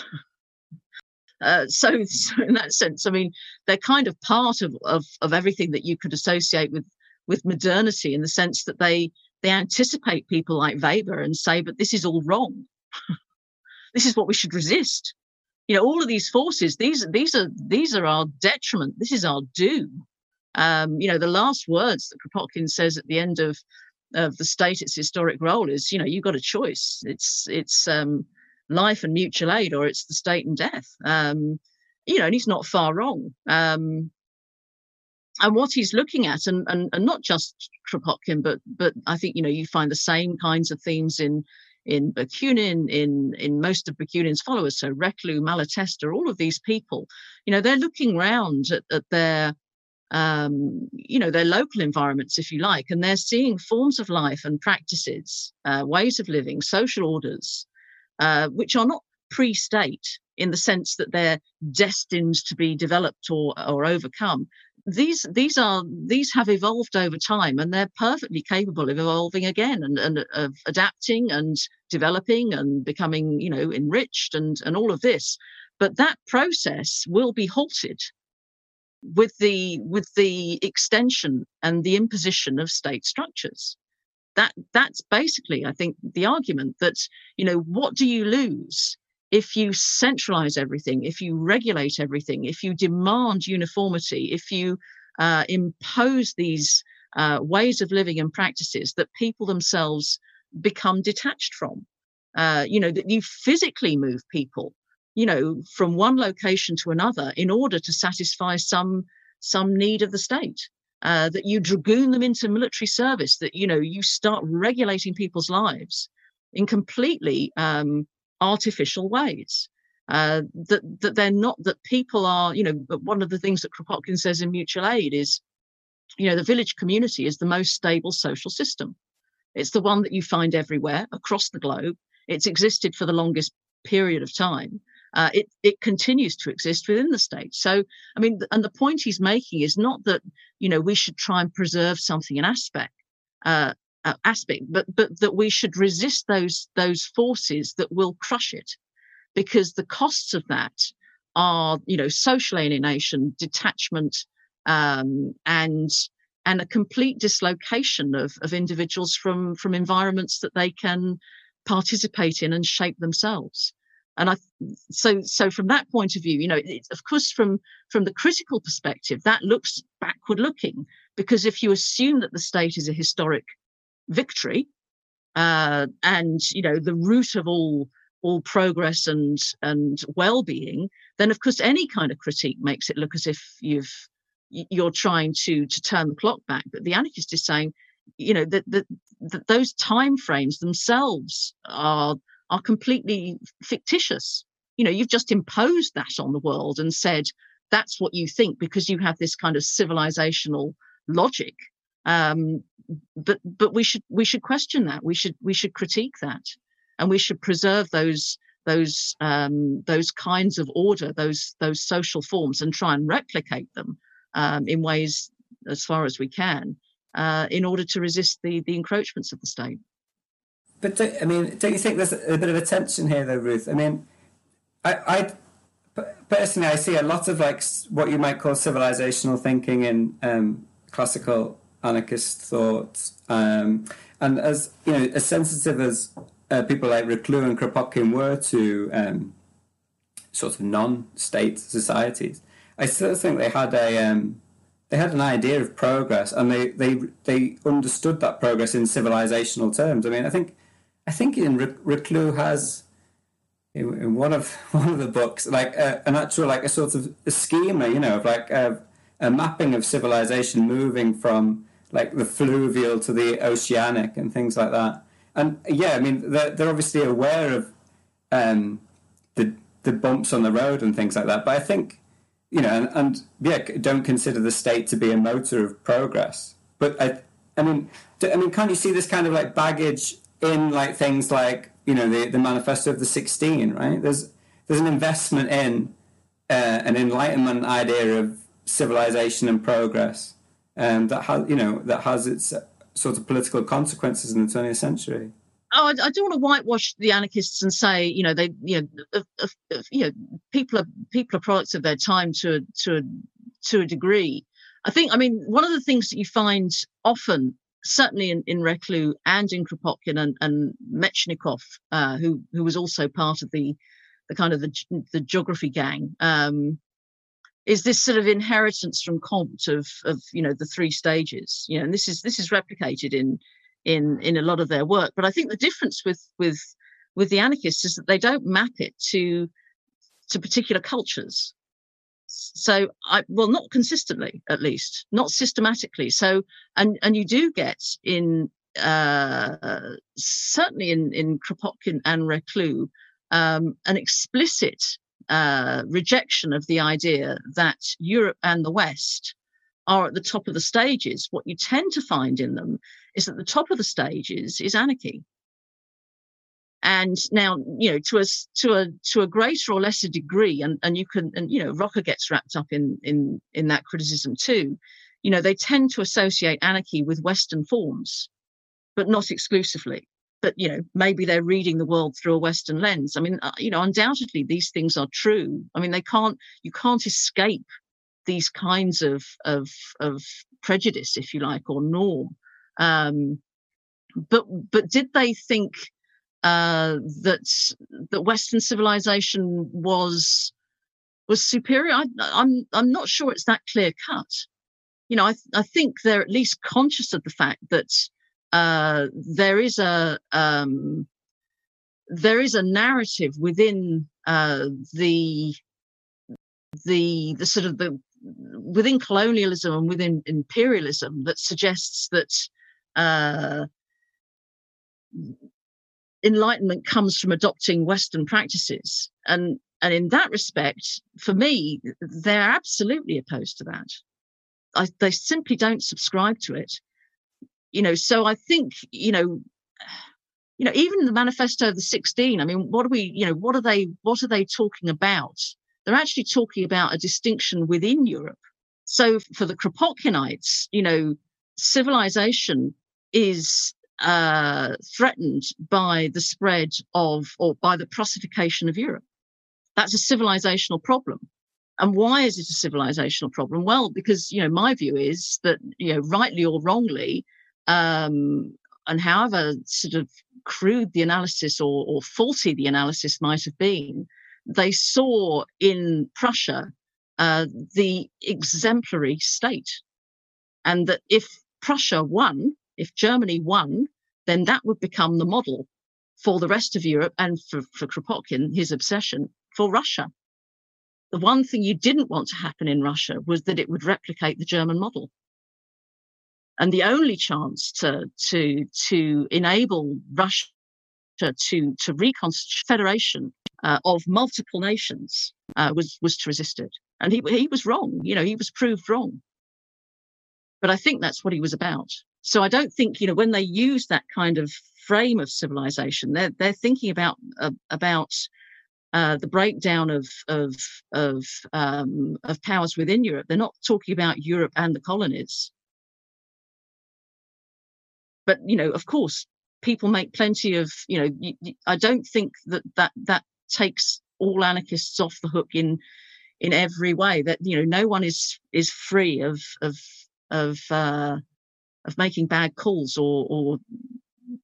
Uh, so, so in that sense i mean they're kind of part of, of of everything that you could associate with with modernity in the sense that they they anticipate people like weber and say but this is all wrong. This is what we should resist. You know all of these forces these these are these are our detriment. This is our doom. Um, you know the last words that kropotkin says at the end of of the state its historic role is you know you've got a choice. It's it's um, life and mutual aid or it's the state and death. Um, you know and he's not far wrong. Um, and what he's looking at and, and and not just kropotkin but but i think you know you find the same kinds of themes in in Bakunin, in in most of Bakunin's followers, so Reclus, Malatesta, all of these people, you know, they're looking round at, at their um, you know, their local environments, if you like, and they're seeing forms of life and practices, uh, ways of living, social orders, uh, which are not pre-state in the sense that they're destined to be developed or or overcome, these these are these have evolved over time and they're perfectly capable of evolving again and, and of adapting and developing and becoming you know enriched and and all of this. But that process will be halted with the with the extension and the imposition of state structures. That that's basically i think the argument that you know what do you lose if you centralize everything, if you regulate everything, if you demand uniformity, if you uh, impose these uh, ways of living and practices that people themselves become detached from, uh, you know, that you physically move people, you know, from one location to another in order to satisfy some some need of the state. uh, that you dragoon them into military service, that you know you start regulating people's lives in completely um, artificial ways. Uh, that that they're not that people are you know But one of the things that Kropotkin says in mutual aid is you know the village community is the most stable social system it's the one that you find everywhere across the globe it's existed for the longest period of time uh, it it continues to exist within the state so i mean and the point he's making is not that you know we should try and preserve something in aspect uh, aspect but but that we should resist those those forces that will crush it because the costs of that are, you know, social alienation, detachment, um, and and a complete dislocation of, of individuals from from environments that they can participate in and shape themselves. And I, so so from that point of view, you know, it, of course, from from the critical perspective, that looks backward looking because if you assume that the state is a historic victory, uh, and you know the root of all all progress and and well-being then of course any kind of critique makes it look as if you've you're trying to to turn the clock back. But the anarchist is saying you know that that those time frames themselves are are completely fictitious. You know you've just imposed that on the world and said that's what you think because you have this kind of civilizational logic. Um, but but we should we should question that. We should we should critique that. And we should preserve those those um, those kinds of order, those those social forms, and try and replicate them um, in ways as far as we can, uh, in order to resist the the encroachments of the state. But I mean, don't you think there's a bit of a tension here, though, Ruth? I mean, I, I personally I see a lot of like what you might call civilizational thinking in um, classical anarchist thought, um, and as you know, as sensitive as uh, people like Reclus and Kropotkin were to um, sort of non-state societies, I still think they had a um, they had an idea of progress, and they, they they understood that progress in civilizational terms. I mean, I think I think in Reclus has in, one of one of the books like a, an actual like a sort of a schema, you know, of like a, a mapping of civilization moving from like the fluvial to the oceanic and things like that and yeah, I mean they're they're obviously aware of um, the the bumps on the road and things like that. But I think you know, and, and yeah, don't consider the state to be a motor of progress. But I, I mean, I mean, can't you see this kind of like baggage in like things like you know the the manifesto of the sixteen, right? There's there's an investment in uh, an enlightenment idea of civilization and progress, um, that has you know that has its sort of political consequences in the 20th century. Oh, I, I don't want to whitewash the anarchists and say, you know, they, you know, uh, uh, uh, you know, people are people are products of their time to to to a degree. I think, I mean, one of the things that you find often, certainly in, in Reclus and in Kropotkin and, and Mechnikov, uh, who who was also part of the the kind of the the geography gang, um, is this sort of inheritance from Comte of of you know the three stages you know and this is this is replicated in in in a lot of their work. But I think the difference with with with the anarchists is that they don't map it to to particular cultures so I well not consistently at least not systematically so and and you do get in uh certainly in in Kropotkin and Reclus um, an explicit uh, rejection of the idea that Europe and the West are at the top of the stages, what you tend to find in them is that the top of the stages is anarchy. And now, you know, to a to a to a greater or lesser degree, and, and you can and you know, Rocker gets wrapped up in in in that criticism too. You know, they tend to associate anarchy with Western forms, but not exclusively. But you know maybe they're reading the world through a western lens. I mean uh, you know undoubtedly these things are true. I mean they can't you can't escape these kinds of of of prejudice if you like or norm. Um, but but did they think uh, that that western civilization was was superior. I, i'm i'm not sure it's that clear cut. You know i i think they're at least conscious of the fact that uh, there is a um, there is a narrative within uh, the the the sort of the within colonialism and within imperialism that suggests that uh, enlightenment comes from adopting Western practices. And and in that respect, for me, they're absolutely opposed to that. I, they simply don't subscribe to it. You know, so I think, you know, you know, even the manifesto of the 16, I mean, what are we, you know, what are they, what are they talking about? They're actually talking about a distinction within Europe. So for the Kropotkinites, you know, civilization is uh, threatened by the spread of or by the Prussification of Europe. That's a civilizational problem. And why is it a civilizational problem? Well, because you know my view is that you know rightly or wrongly, um, and however sort of crude the analysis or, or faulty the analysis might have been, they saw in Prussia uh, the exemplary state, and that if Prussia won, if Germany won, then that would become the model for the rest of Europe and for, for Kropotkin, his obsession for Russia. The one thing you didn't want to happen in Russia was that it would replicate the German model. And the only chance to, to, to enable Russia to, to reconstitute federation uh, of multiple nations uh, was, was to resist it. And he, he was wrong. You know, he was proved wrong. But I think that's what he was about. So I don't think, you know, when they use that kind of frame of civilization, they're, they're thinking about, uh, about uh, the breakdown of of of um, of powers within Europe. They're not talking about Europe and the colonies. But you know, of course, people make plenty of you know. You, you, I don't think that that that takes all anarchists off the hook in in every way. That you know, no one is is free of of of uh, of making bad calls or or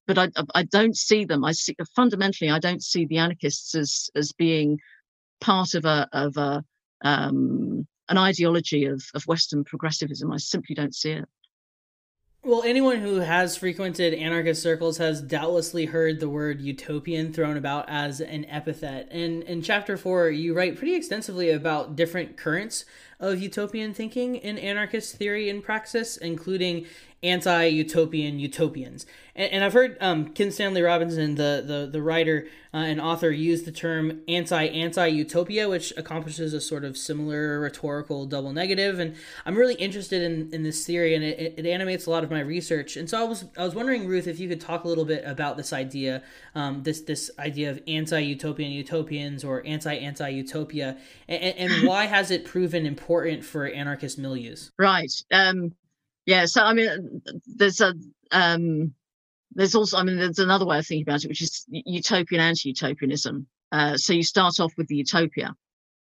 but I, I don't see them. I see fundamentally, I don't see the anarchists as as being part of a of a um, an ideology of of Western progressivism. I simply don't see it. Well, anyone who has frequented anarchist circles has doubtlessly heard the word utopian thrown about as an epithet. And in chapter four, you write pretty extensively about different currents of utopian thinking in anarchist theory and praxis, including anti-utopian utopians. And, and I've heard um, Kim Stanley Robinson, the the, the writer uh, and author, use the term anti-anti-utopia, which accomplishes a sort of similar rhetorical double negative. And I'm really interested in, in this theory, and it, it animates a lot of my research. And so I was I was wondering, Ruth, if you could talk a little bit about this idea, um, this this idea of anti-utopian utopians or anti-anti-utopia, and, and why has it proven important for anarchist milieus? Right. Um, yeah so i mean there's a um there's also i mean there's another way of thinking about it which is utopian anti-utopianism. Uh, so you start off with the utopia.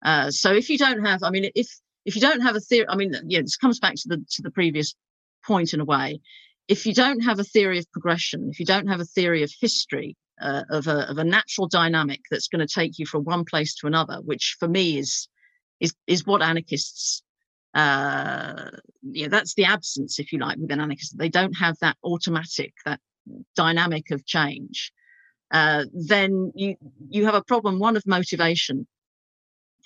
Uh, so if you don't have i mean if if you don't have a theory i mean yeah this comes back to the to the previous point in a way. If you don't have a theory of progression if you don't have a theory of history uh, of a of a natural dynamic that's going to take you from one place to another which for me is is is what anarchists uh, yeah, that's the absence, if you like, within anarchists. They don't have that automatic, that dynamic of change. Uh, then you you have a problem. One of motivation,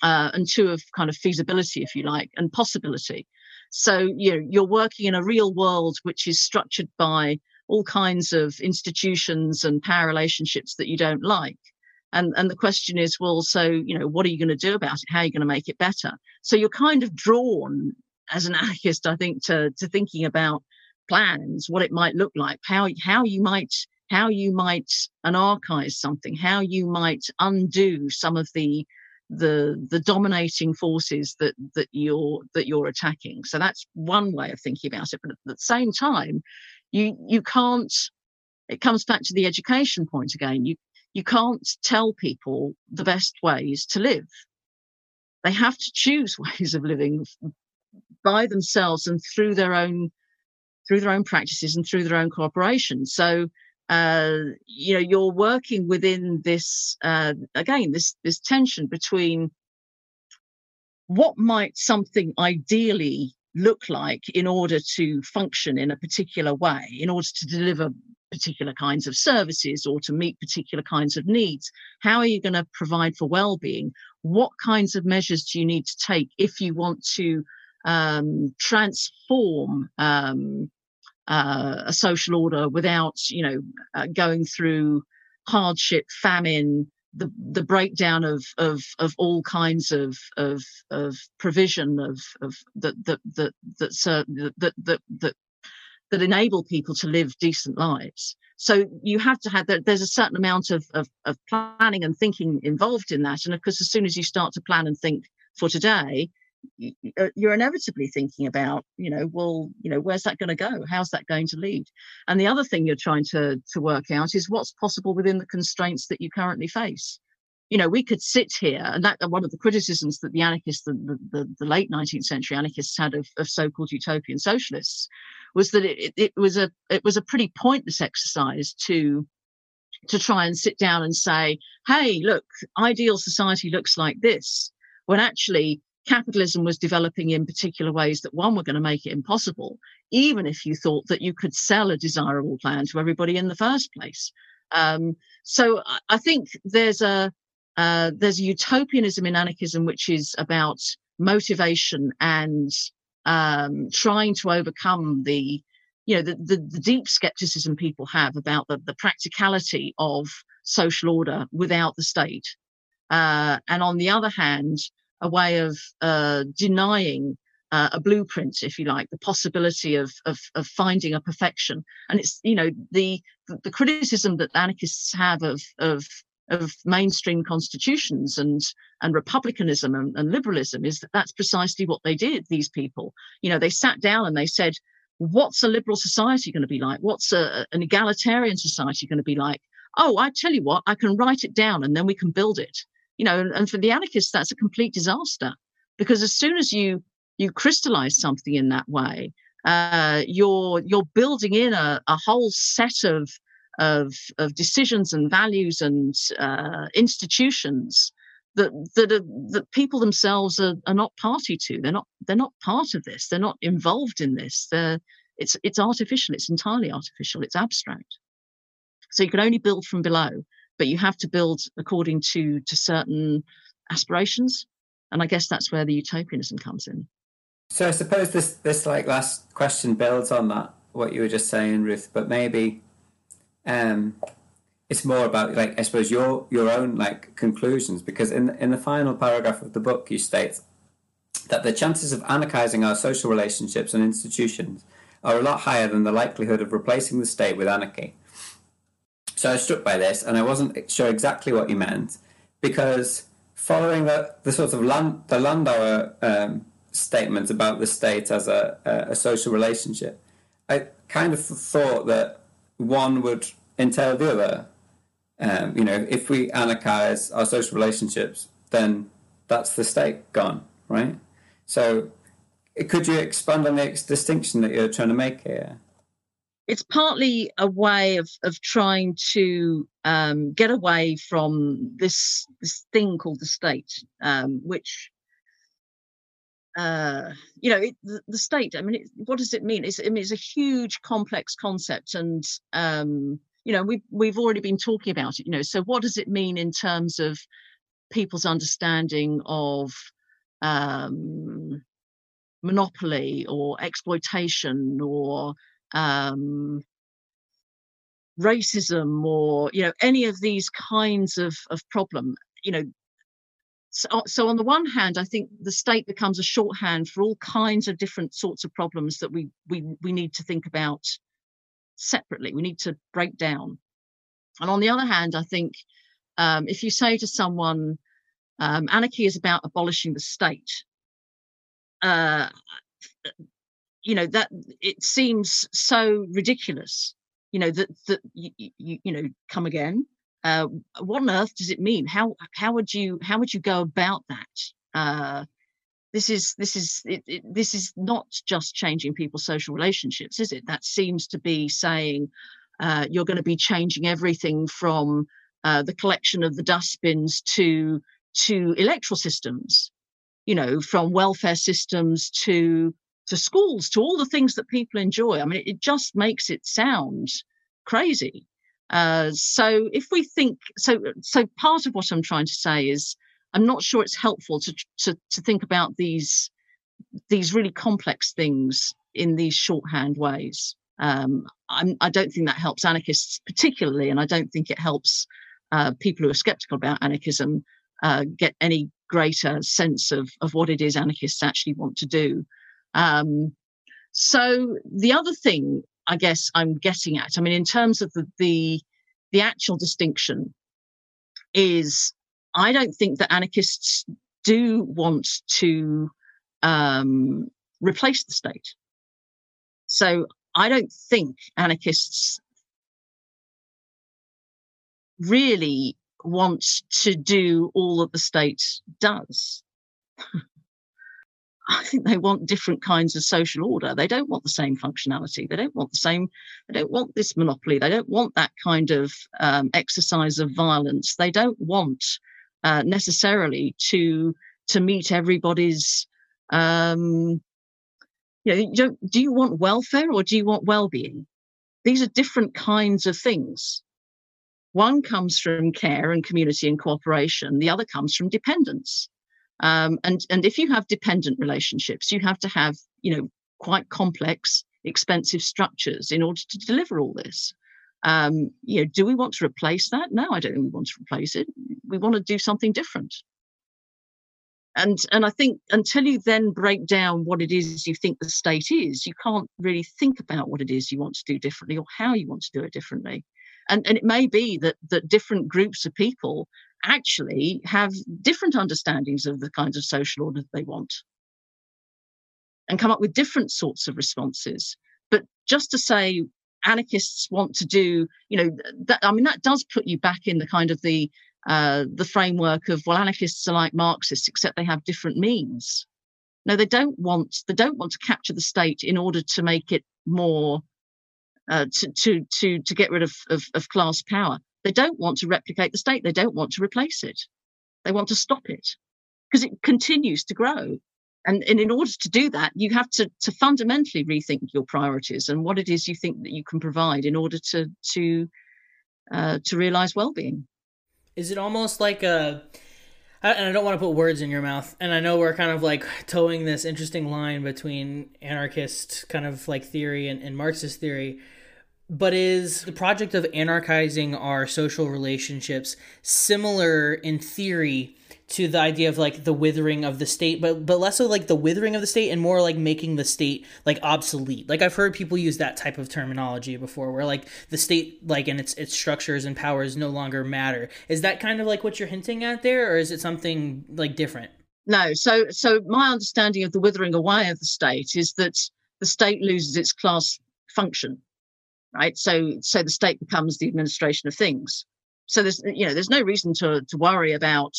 uh, and two of kind of feasibility, if you like, and possibility. So you know, you're working in a real world which is structured by all kinds of institutions and power relationships that you don't like and and the question is well so you know what are you going to do about it? How are you going to make it better? So you're kind of drawn as an anarchist i think to to thinking about plans what it might look like how how you might how you might anarchize something how you might undo some of the the the dominating forces that that you're that you're attacking. So that's one way of thinking about it. But at the same time you you can't it comes back to the education point again. You you can't tell people the best ways to live. They have to choose ways of living by themselves and through their own through their own practices and through their own cooperation. So uh, you know you're working within this uh, again this this tension between what might something ideally look like in order to function in a particular way in order to deliver particular kinds of services or to meet particular kinds of needs? How are you going to provide for well-being? What kinds of measures do you need to take if you want to um, transform um, uh, a social order without, you know, uh, going through hardship, famine, the the breakdown of of of all kinds of of of provision of of that that that that that that that that enable people to live decent lives. So you have to have that. There's a certain amount of, of of planning and thinking involved in that, and of course, as soon as you start to plan and think for today, uh, you're inevitably thinking about you know well you know where's that going to go how's that going to lead and the other thing you're trying to to work out is what's possible within the constraints that you currently face you know we could sit here and that one of the criticisms that the anarchists the, the, the late 19th century anarchists had of, of so-called utopian socialists was that it, it was a it was a pretty pointless exercise to to try and sit down and say hey look ideal society looks like this when actually capitalism was developing in particular ways that one were going to make it impossible, even if you thought that you could sell a desirable plan to everybody in the first place. Um, so I think there's a uh, there's a utopianism in anarchism which is about motivation and um, trying to overcome the you know the, the, the deep skepticism people have about the, the practicality of social order without the state. Uh, and on the other hand, a way of uh, denying uh, a blueprint, if you like, the possibility of, of, of finding a perfection. And it's you know the the criticism that anarchists have of of of mainstream constitutions and and republicanism and, and liberalism is that that's precisely what they did. These people, you know, they sat down and they said, "What's a liberal society going to be like? What's a, an egalitarian society going to be like?" Oh, I tell you what, I can write it down and then we can build it you know, and for the anarchists, that's a complete disaster because as soon as you you crystallize something in that way, uh, you're you're building in a, a whole set of of of decisions and values and uh, institutions that that are, that people themselves are, are not party to. They're not they're not part of this. They're not involved in this. They're it's it's artificial. It's entirely artificial. It's abstract. So you can only build from below but you have to build according to to certain aspirations and i guess that's where the utopianism comes in so i suppose this this like last question builds on that what you were just saying ruth but maybe um it's more about like i suppose your your own like conclusions because in in the final paragraph of the book you state that the chances of anarchizing our social relationships and institutions are a lot higher than the likelihood of replacing the state with anarchy. So I was struck by this, and I wasn't sure exactly what he meant because following the, the sort of Land, the Landauer um, about the state as a, a, social relationship, I kind of thought that one would entail the other. Um, you know, if we anarchize our social relationships, then that's the state gone, right? So, could you expand on the distinction that you're trying to make here? it's partly a way of of trying to um, get away from this this thing called the state, um, which uh, you know it, the, the, state. I mean, it, what does it mean? It's, I mean, it's a huge, complex concept, and um, you know we've we've already been talking about it. You know, so what does it mean in terms of people's understanding of um, monopoly or exploitation or um, racism or you know any of these kinds of of problem you know so, so on the one hand i think the state becomes a shorthand for all kinds of different sorts of problems that we we we need to think about separately. We need to break down. And on the other hand i think um, if you say to someone um, anarchy is about abolishing the state uh, you know that it seems so ridiculous you know that that you, you, you know come again uh, what on earth does it mean how how would you how would you go about that uh, this is this is it, it, this is not just changing people's social relationships is it that seems to be saying uh, you're going to be changing everything from uh, the collection of the dustbins to to electoral systems you know from welfare systems to to schools, to all the things that people enjoy. I mean, it, just makes it sound crazy. Uh, so if we think so, so part of what I'm trying to say is I'm not sure it's helpful to to to think about these these really complex things in these shorthand ways. Um, I'm, I do not think that helps anarchists particularly, and I don't think it helps uh, people who are skeptical about anarchism uh, get any greater sense of, of what it is anarchists actually want to do. Um, so the other thing I guess I'm getting at, I mean, in terms of the, the, the actual distinction, is I don't think that anarchists do want to um, replace the state. So I don't think anarchists really want to do all that the state does. I think they want different kinds of social order. They don't want the same functionality. They don't want the same. They don't want this monopoly. They don't want that kind of um, exercise of violence. They don't want uh, necessarily to to meet everybody's. Um, you know, you don't, do you want welfare or do you want well-being? These are different kinds of things. One comes from care and community and cooperation. The other comes from dependence. Um, and and if you have dependent relationships, you have to have you know quite complex, expensive structures in order to deliver all this. Um, you know, do we want to replace that? No, I don't think we want to replace it. We want to do something different. And and I think until you then break down what it is you think the state is, you can't really think about what it is you want to do differently or how you want to do it differently. And and it may be that that different groups of people actually have different understandings of the kinds of social order they want and come up with different sorts of responses. But just to say anarchists want to do, you know, that, I mean, that does put you back in the kind of the uh, the framework of well, anarchists are like Marxists, except they have different means. No, they don't want they don't want to capture the state in order to make it more uh, to to to to get rid of, of, of class power. They don't want to replicate the state. They don't want to replace it. They want to stop it because it continues to grow. And, and in order to do that, you have to, to fundamentally rethink your priorities and what it is you think that you can provide in order to to uh, to realize well-being. Is it almost like a and I don't want to put words in your mouth. And I know we're kind of like towing this interesting line between anarchist kind of like theory and, and Marxist theory but is the project of anarchizing our social relationships similar in theory to the idea of like the withering of the state but but less so like the withering of the state and more like making the state like obsolete. Like i've heard people use that type of terminology before where like the state like and its its structures and powers no longer matter. Is that kind of like what you're hinting at there or is it something like different? No. So so my understanding of the withering away of the state is that the state loses its class function right? So so the state becomes the administration of things. So there's you know there's no reason to to worry about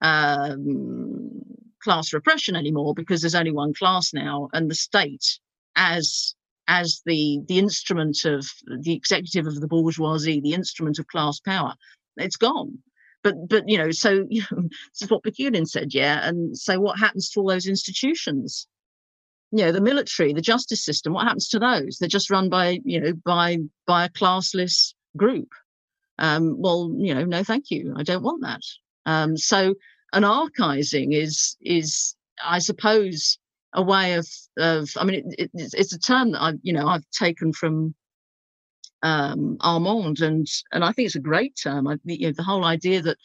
um, class repression anymore because there's only one class now, and the state as as the the instrument of the executive of the bourgeoisie, the instrument of class power, it's gone. But but you know so you know, this is what Bakunin said, yeah. And so what happens to all those institutions? You know the military the justice system what happens to those? They're just run by you know by by a classless group. Um, well you know no thank you. I don't want that. Um, so anarchizing is is i suppose a way of of i mean it, it, it's a term that I've you know i've taken from um, armand and and i think it's a great term. I, you know, the whole idea that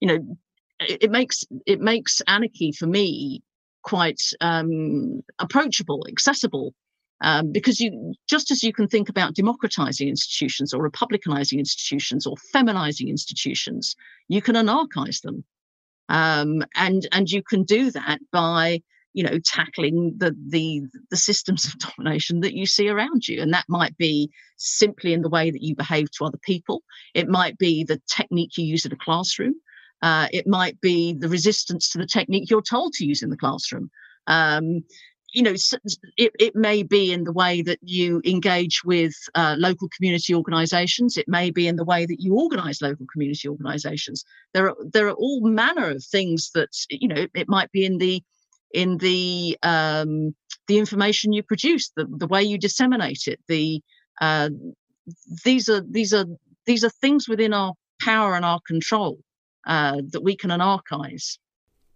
you know it, it makes it makes anarchy for me quite um, approachable, accessible. Um, because you just as you can think about democratizing institutions or republicanizing institutions or feminizing institutions, you can anarchize them, um, and and you can do that by you know tackling the the the systems of domination that you see around you. And that might be simply in the way that you behave to other people. It might be the technique you use in a classroom uh, it might be the resistance to the technique you're told to use in the classroom. Um, you know, it, it may be in the way that you engage with uh, local community organisations. It may be in the way that you organise local community organisations. There are there are all manner of things that you know. It might be in the in the um, the information you produce, the the way you disseminate it. The uh, these are these are these are things within our power and our control uh, that we can anarchize.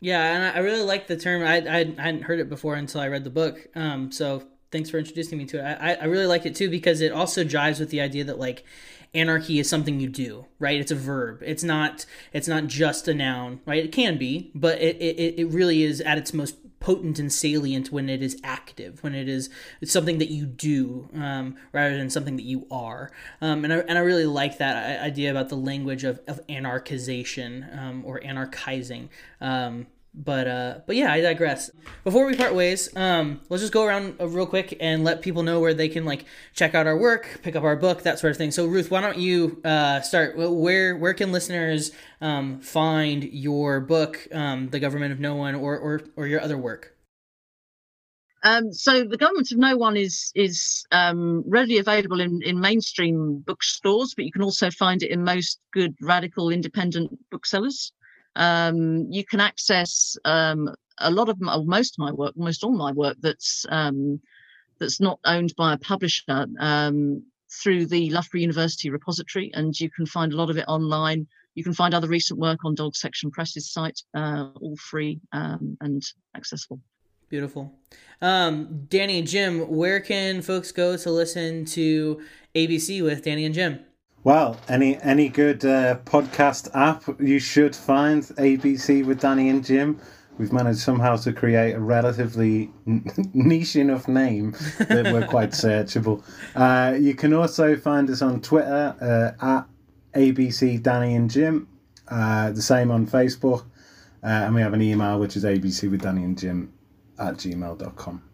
Yeah, and I really like the term. I, I hadn't heard it before until I read the book. Um, so thanks for introducing me to it. I, I really like it too because it also jives with the idea that like anarchy is something you do right it's a verb it's not it's not just a noun right it can be but it, it, it really is at its most potent and salient when it is active, when it is something that you do um, rather than something that you are. Um, and, I, and I really like that idea about the language of, of anarchization um, or anarchizing. But uh, but yeah, I digress. Before we part ways, um, let's just go around uh, real quick and let people know where they can like check out our work, pick up our book, that sort of thing. So Ruth, why don't you uh, start? Where where can listeners um, find your book, um, The Government of No One, or or, or your other work? Um, so the government of no one is is um, readily available in, in mainstream bookstores, but you can also find it in most good radical independent booksellers. Um, you can access um, a lot of my, most of my work, almost all my work that's um, that's not owned by a publisher um, through the Loughborough University repository, and you can find a lot of it online. You can find other recent work on Dog Section Press's site, uh, all free um, and accessible. Beautiful. Um, Danny and Jim, where can folks go to listen to ABC with Danny and Jim? Well, any any good uh, podcast app you should find ABC with Danny and Jim. We've managed somehow to create a relatively niche enough name that we're quite searchable. Uh, you can also find us on Twitter uh, at ABC Danny and Jim. Uh, the same on Facebook. Uh, and we have an email which is ABC with Danny and Jim at gmail.com.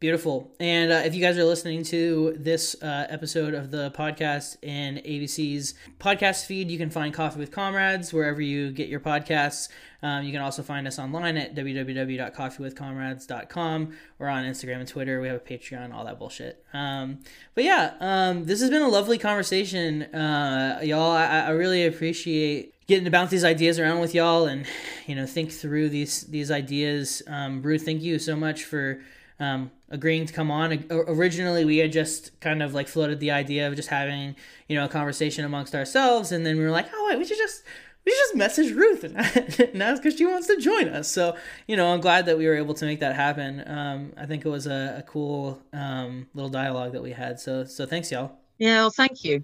Beautiful. And uh, if you guys are listening to this uh, episode of the podcast in ABC's podcast feed, you can find Coffee with Comrades wherever you get your podcasts. Um, you can also find us online at www.coffeewithcomrades.com. We're on Instagram and Twitter. We have a Patreon, all that bullshit. Um, but yeah, um, this has been a lovely conversation, uh, y'all. I, I really appreciate getting to bounce these ideas around with y'all and you know think through these these ideas. Um, Ruth, thank you so much for um, agreeing to come on. Originally, we had just kind of like floated the idea of just having you know a conversation amongst ourselves, and then we were like, oh wait, we should just we should just message Ruth and, and ask if she wants to join us. So you know, I'm glad that we were able to make that happen. Um, I think it was a, a cool um, little dialogue that we had. So so thanks, y'all. Yeah, well, thank you.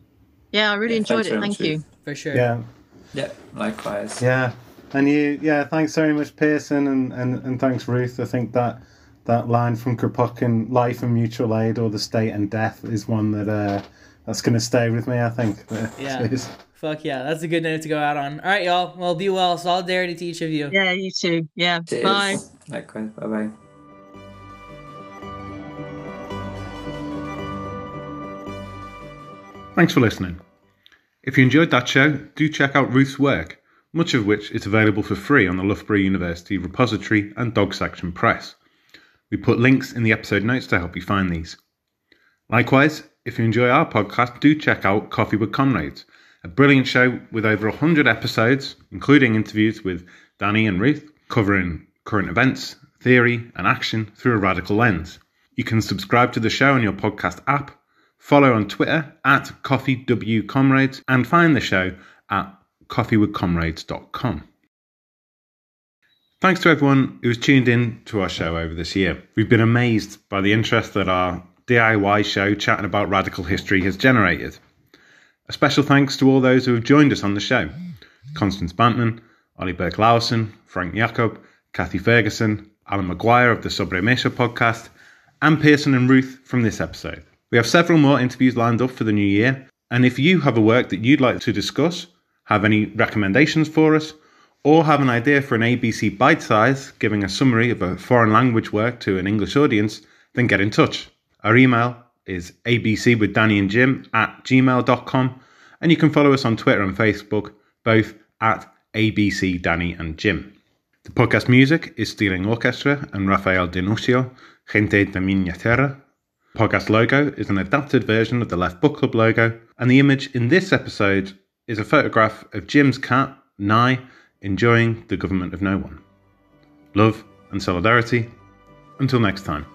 Yeah, I really yeah, enjoyed it. Thank you. For sure. Yeah. Yeah, likewise. Yeah. And you, yeah, thanks very much, Pearson, and, and, and thanks, Ruth. I think that that line from Kropotkin, "Life and mutual aid, or the state and death," is one that uh, that's going to stay with me. I think. Yeah. Fuck yeah, that's a good note to go out on. All right, y'all. Well, be well. Solidarity to each of you. Yeah, you too. Yeah. Cheers. Bye. Likewise. Bye bye. Thanks for listening. If you enjoyed that show, do check out Ruth's work, much of which is available for free on the Loughborough University repository and Dog Section Press. We put links in the episode notes to help you find these. Likewise, if you enjoy our podcast, do check out Coffee with Comrades, a brilliant show with over 100 episodes, including interviews with Danny and Ruth, covering current events, theory, and action through a radical lens. You can subscribe to the show on your podcast app, follow on Twitter at CoffeeWComrades, and find the show at coffeewithcomrades.com. Thanks to everyone who's tuned in to our show over this year. We've been amazed by the interest that our DIY show chatting about radical history has generated. A special thanks to all those who have joined us on the show Constance Bantman, Ollie Burke Lawson, Frank Jacob, Kathy Ferguson, Alan Maguire of the Sobre Mesa podcast, and Pearson and Ruth from this episode. We have several more interviews lined up for the new year, and if you have a work that you'd like to discuss, have any recommendations for us, or have an idea for an ABC bite size giving a summary of a foreign language work to an English audience, then get in touch. Our email is abc with Danny and Jim at gmail.com, and you can follow us on Twitter and Facebook, both at ABC Danny and Jim. The podcast music is Stealing Orchestra and Rafael Denucio, Gente de Miña Terra. Podcast logo is an adapted version of the Left Book Club logo, and the image in this episode is a photograph of Jim's cat, Nye, enjoying the government of no one. Love and solidarity. Until next time.